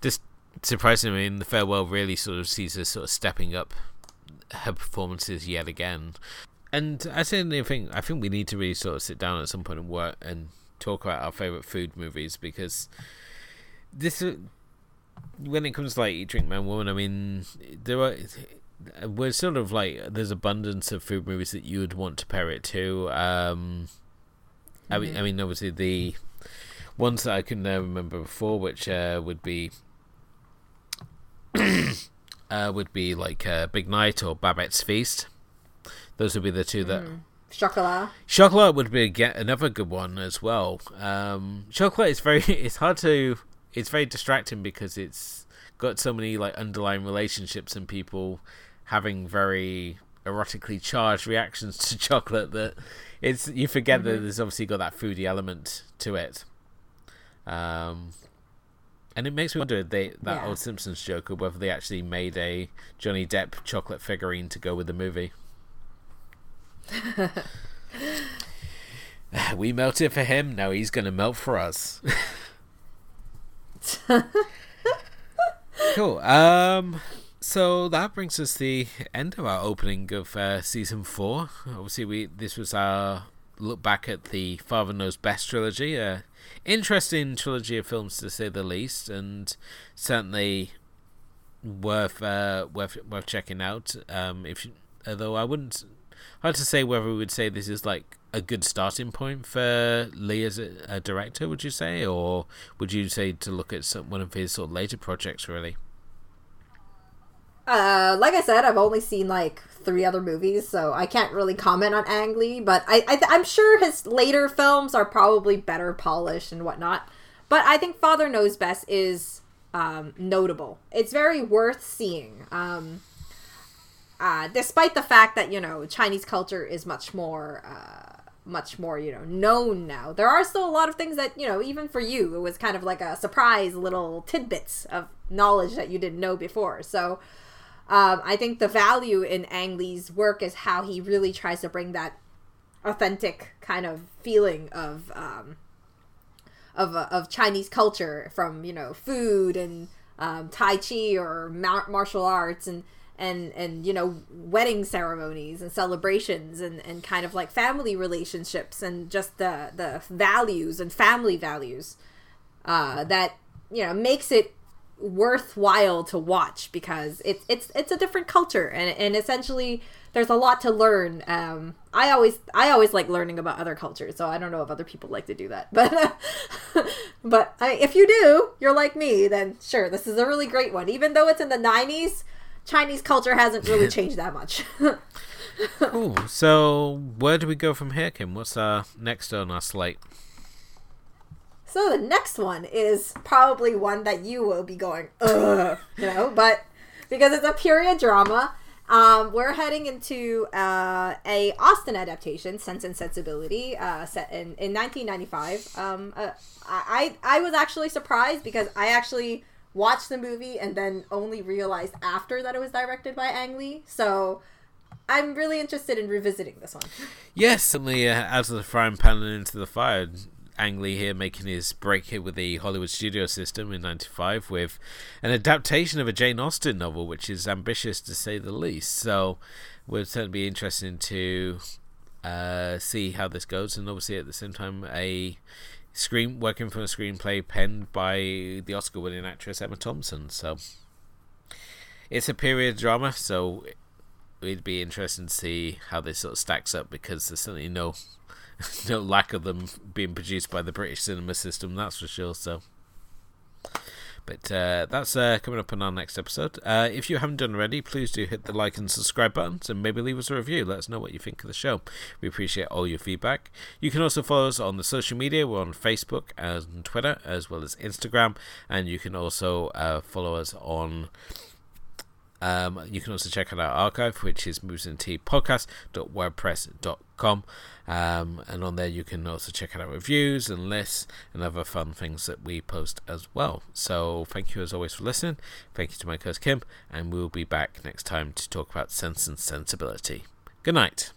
just surprisingly, mean, the farewell really sort of sees her sort of stepping up her performances yet again and I certainly think I think we need to really sort of sit down at some point and work and talk about our favorite food movies because this when it comes to like Eat Drink Man Woman, I mean there are we're sort of like there's abundance of food movies that you would want to pair it to. Um, mm-hmm. I mean, I mean obviously the ones that I couldn't remember before, which uh, would be. uh, would be like uh, Big Night or Babette's Feast. Those would be the two that. Mm. Chocolat. Chocolat would be again another good one as well. Um, chocolate is very. It's hard to. It's very distracting because it's got so many like underlying relationships and people having very erotically charged reactions to chocolate that it's you forget mm-hmm. that there's obviously got that foodie element to it. Um, and it makes me wonder they that yeah. old Simpsons joke of whether they actually made a Johnny Depp chocolate figurine to go with the movie. We melted for him, now he's gonna melt for us. cool. Um so that brings us the end of our opening of uh, season four. Obviously, we this was our look back at the Father Knows Best trilogy. A interesting trilogy of films to say the least, and certainly worth uh, worth worth checking out. Um, if you, although I wouldn't hard to say whether we would say this is like a good starting point for Lee as a, a director. Would you say, or would you say to look at some, one of his sort of later projects? Really. Uh, like I said, I've only seen like three other movies, so I can't really comment on Ang Lee. But I, I am sure his later films are probably better polished and whatnot. But I think Father Knows Best is um, notable. It's very worth seeing. Um, uh, despite the fact that you know Chinese culture is much more uh, much more you know known now there are still a lot of things that you know even for you it was kind of like a surprise little tidbits of knowledge that you didn't know before. So um, i think the value in ang lee's work is how he really tries to bring that authentic kind of feeling of um, of, uh, of chinese culture from you know food and um, tai chi or martial arts and and and you know wedding ceremonies and celebrations and and kind of like family relationships and just the the values and family values uh, that you know makes it worthwhile to watch because it's it's it's a different culture and and essentially there's a lot to learn. Um i always i always like learning about other cultures so i don't know if other people like to do that but but I, if you do you're like me then sure this is a really great one. Even though it's in the 90s Chinese culture hasn't really changed that much. cool. So where do we go from here, Kim? What's uh next on our slate? So the next one is probably one that you will be going, ugh, you know, but because it's a period drama, um, we're heading into uh, a Austen adaptation, Sense and Sensibility, uh, set in, in 1995. Um, uh, I I was actually surprised because I actually watched the movie and then only realized after that it was directed by Ang Lee. So I'm really interested in revisiting this one. Yes, certainly uh, out of the frying pan and into the fire. Ang Lee here making his break here with the Hollywood studio system in 95 with an adaptation of a Jane Austen novel, which is ambitious to say the least. So, we'll certainly be interesting to uh, see how this goes, and obviously at the same time, a screen working from a screenplay penned by the Oscar-winning actress Emma Thompson. So, it's a period drama, so it'd be interesting to see how this sort of stacks up because there's certainly no no lack of them being produced by the British cinema system, that's for sure. So, but uh, that's uh, coming up in our next episode. Uh, if you haven't done already, please do hit the like and subscribe buttons and maybe leave us a review. Let us know what you think of the show. We appreciate all your feedback. You can also follow us on the social media. We're on Facebook and Twitter as well as Instagram, and you can also uh, follow us on um, you can also check out our archive, which is movesandtpodcast.wordpress.com. Um, and on there, you can also check out our reviews and lists and other fun things that we post as well. So, thank you as always for listening. Thank you to my co host Kim, and we'll be back next time to talk about Sense and Sensibility. Good night.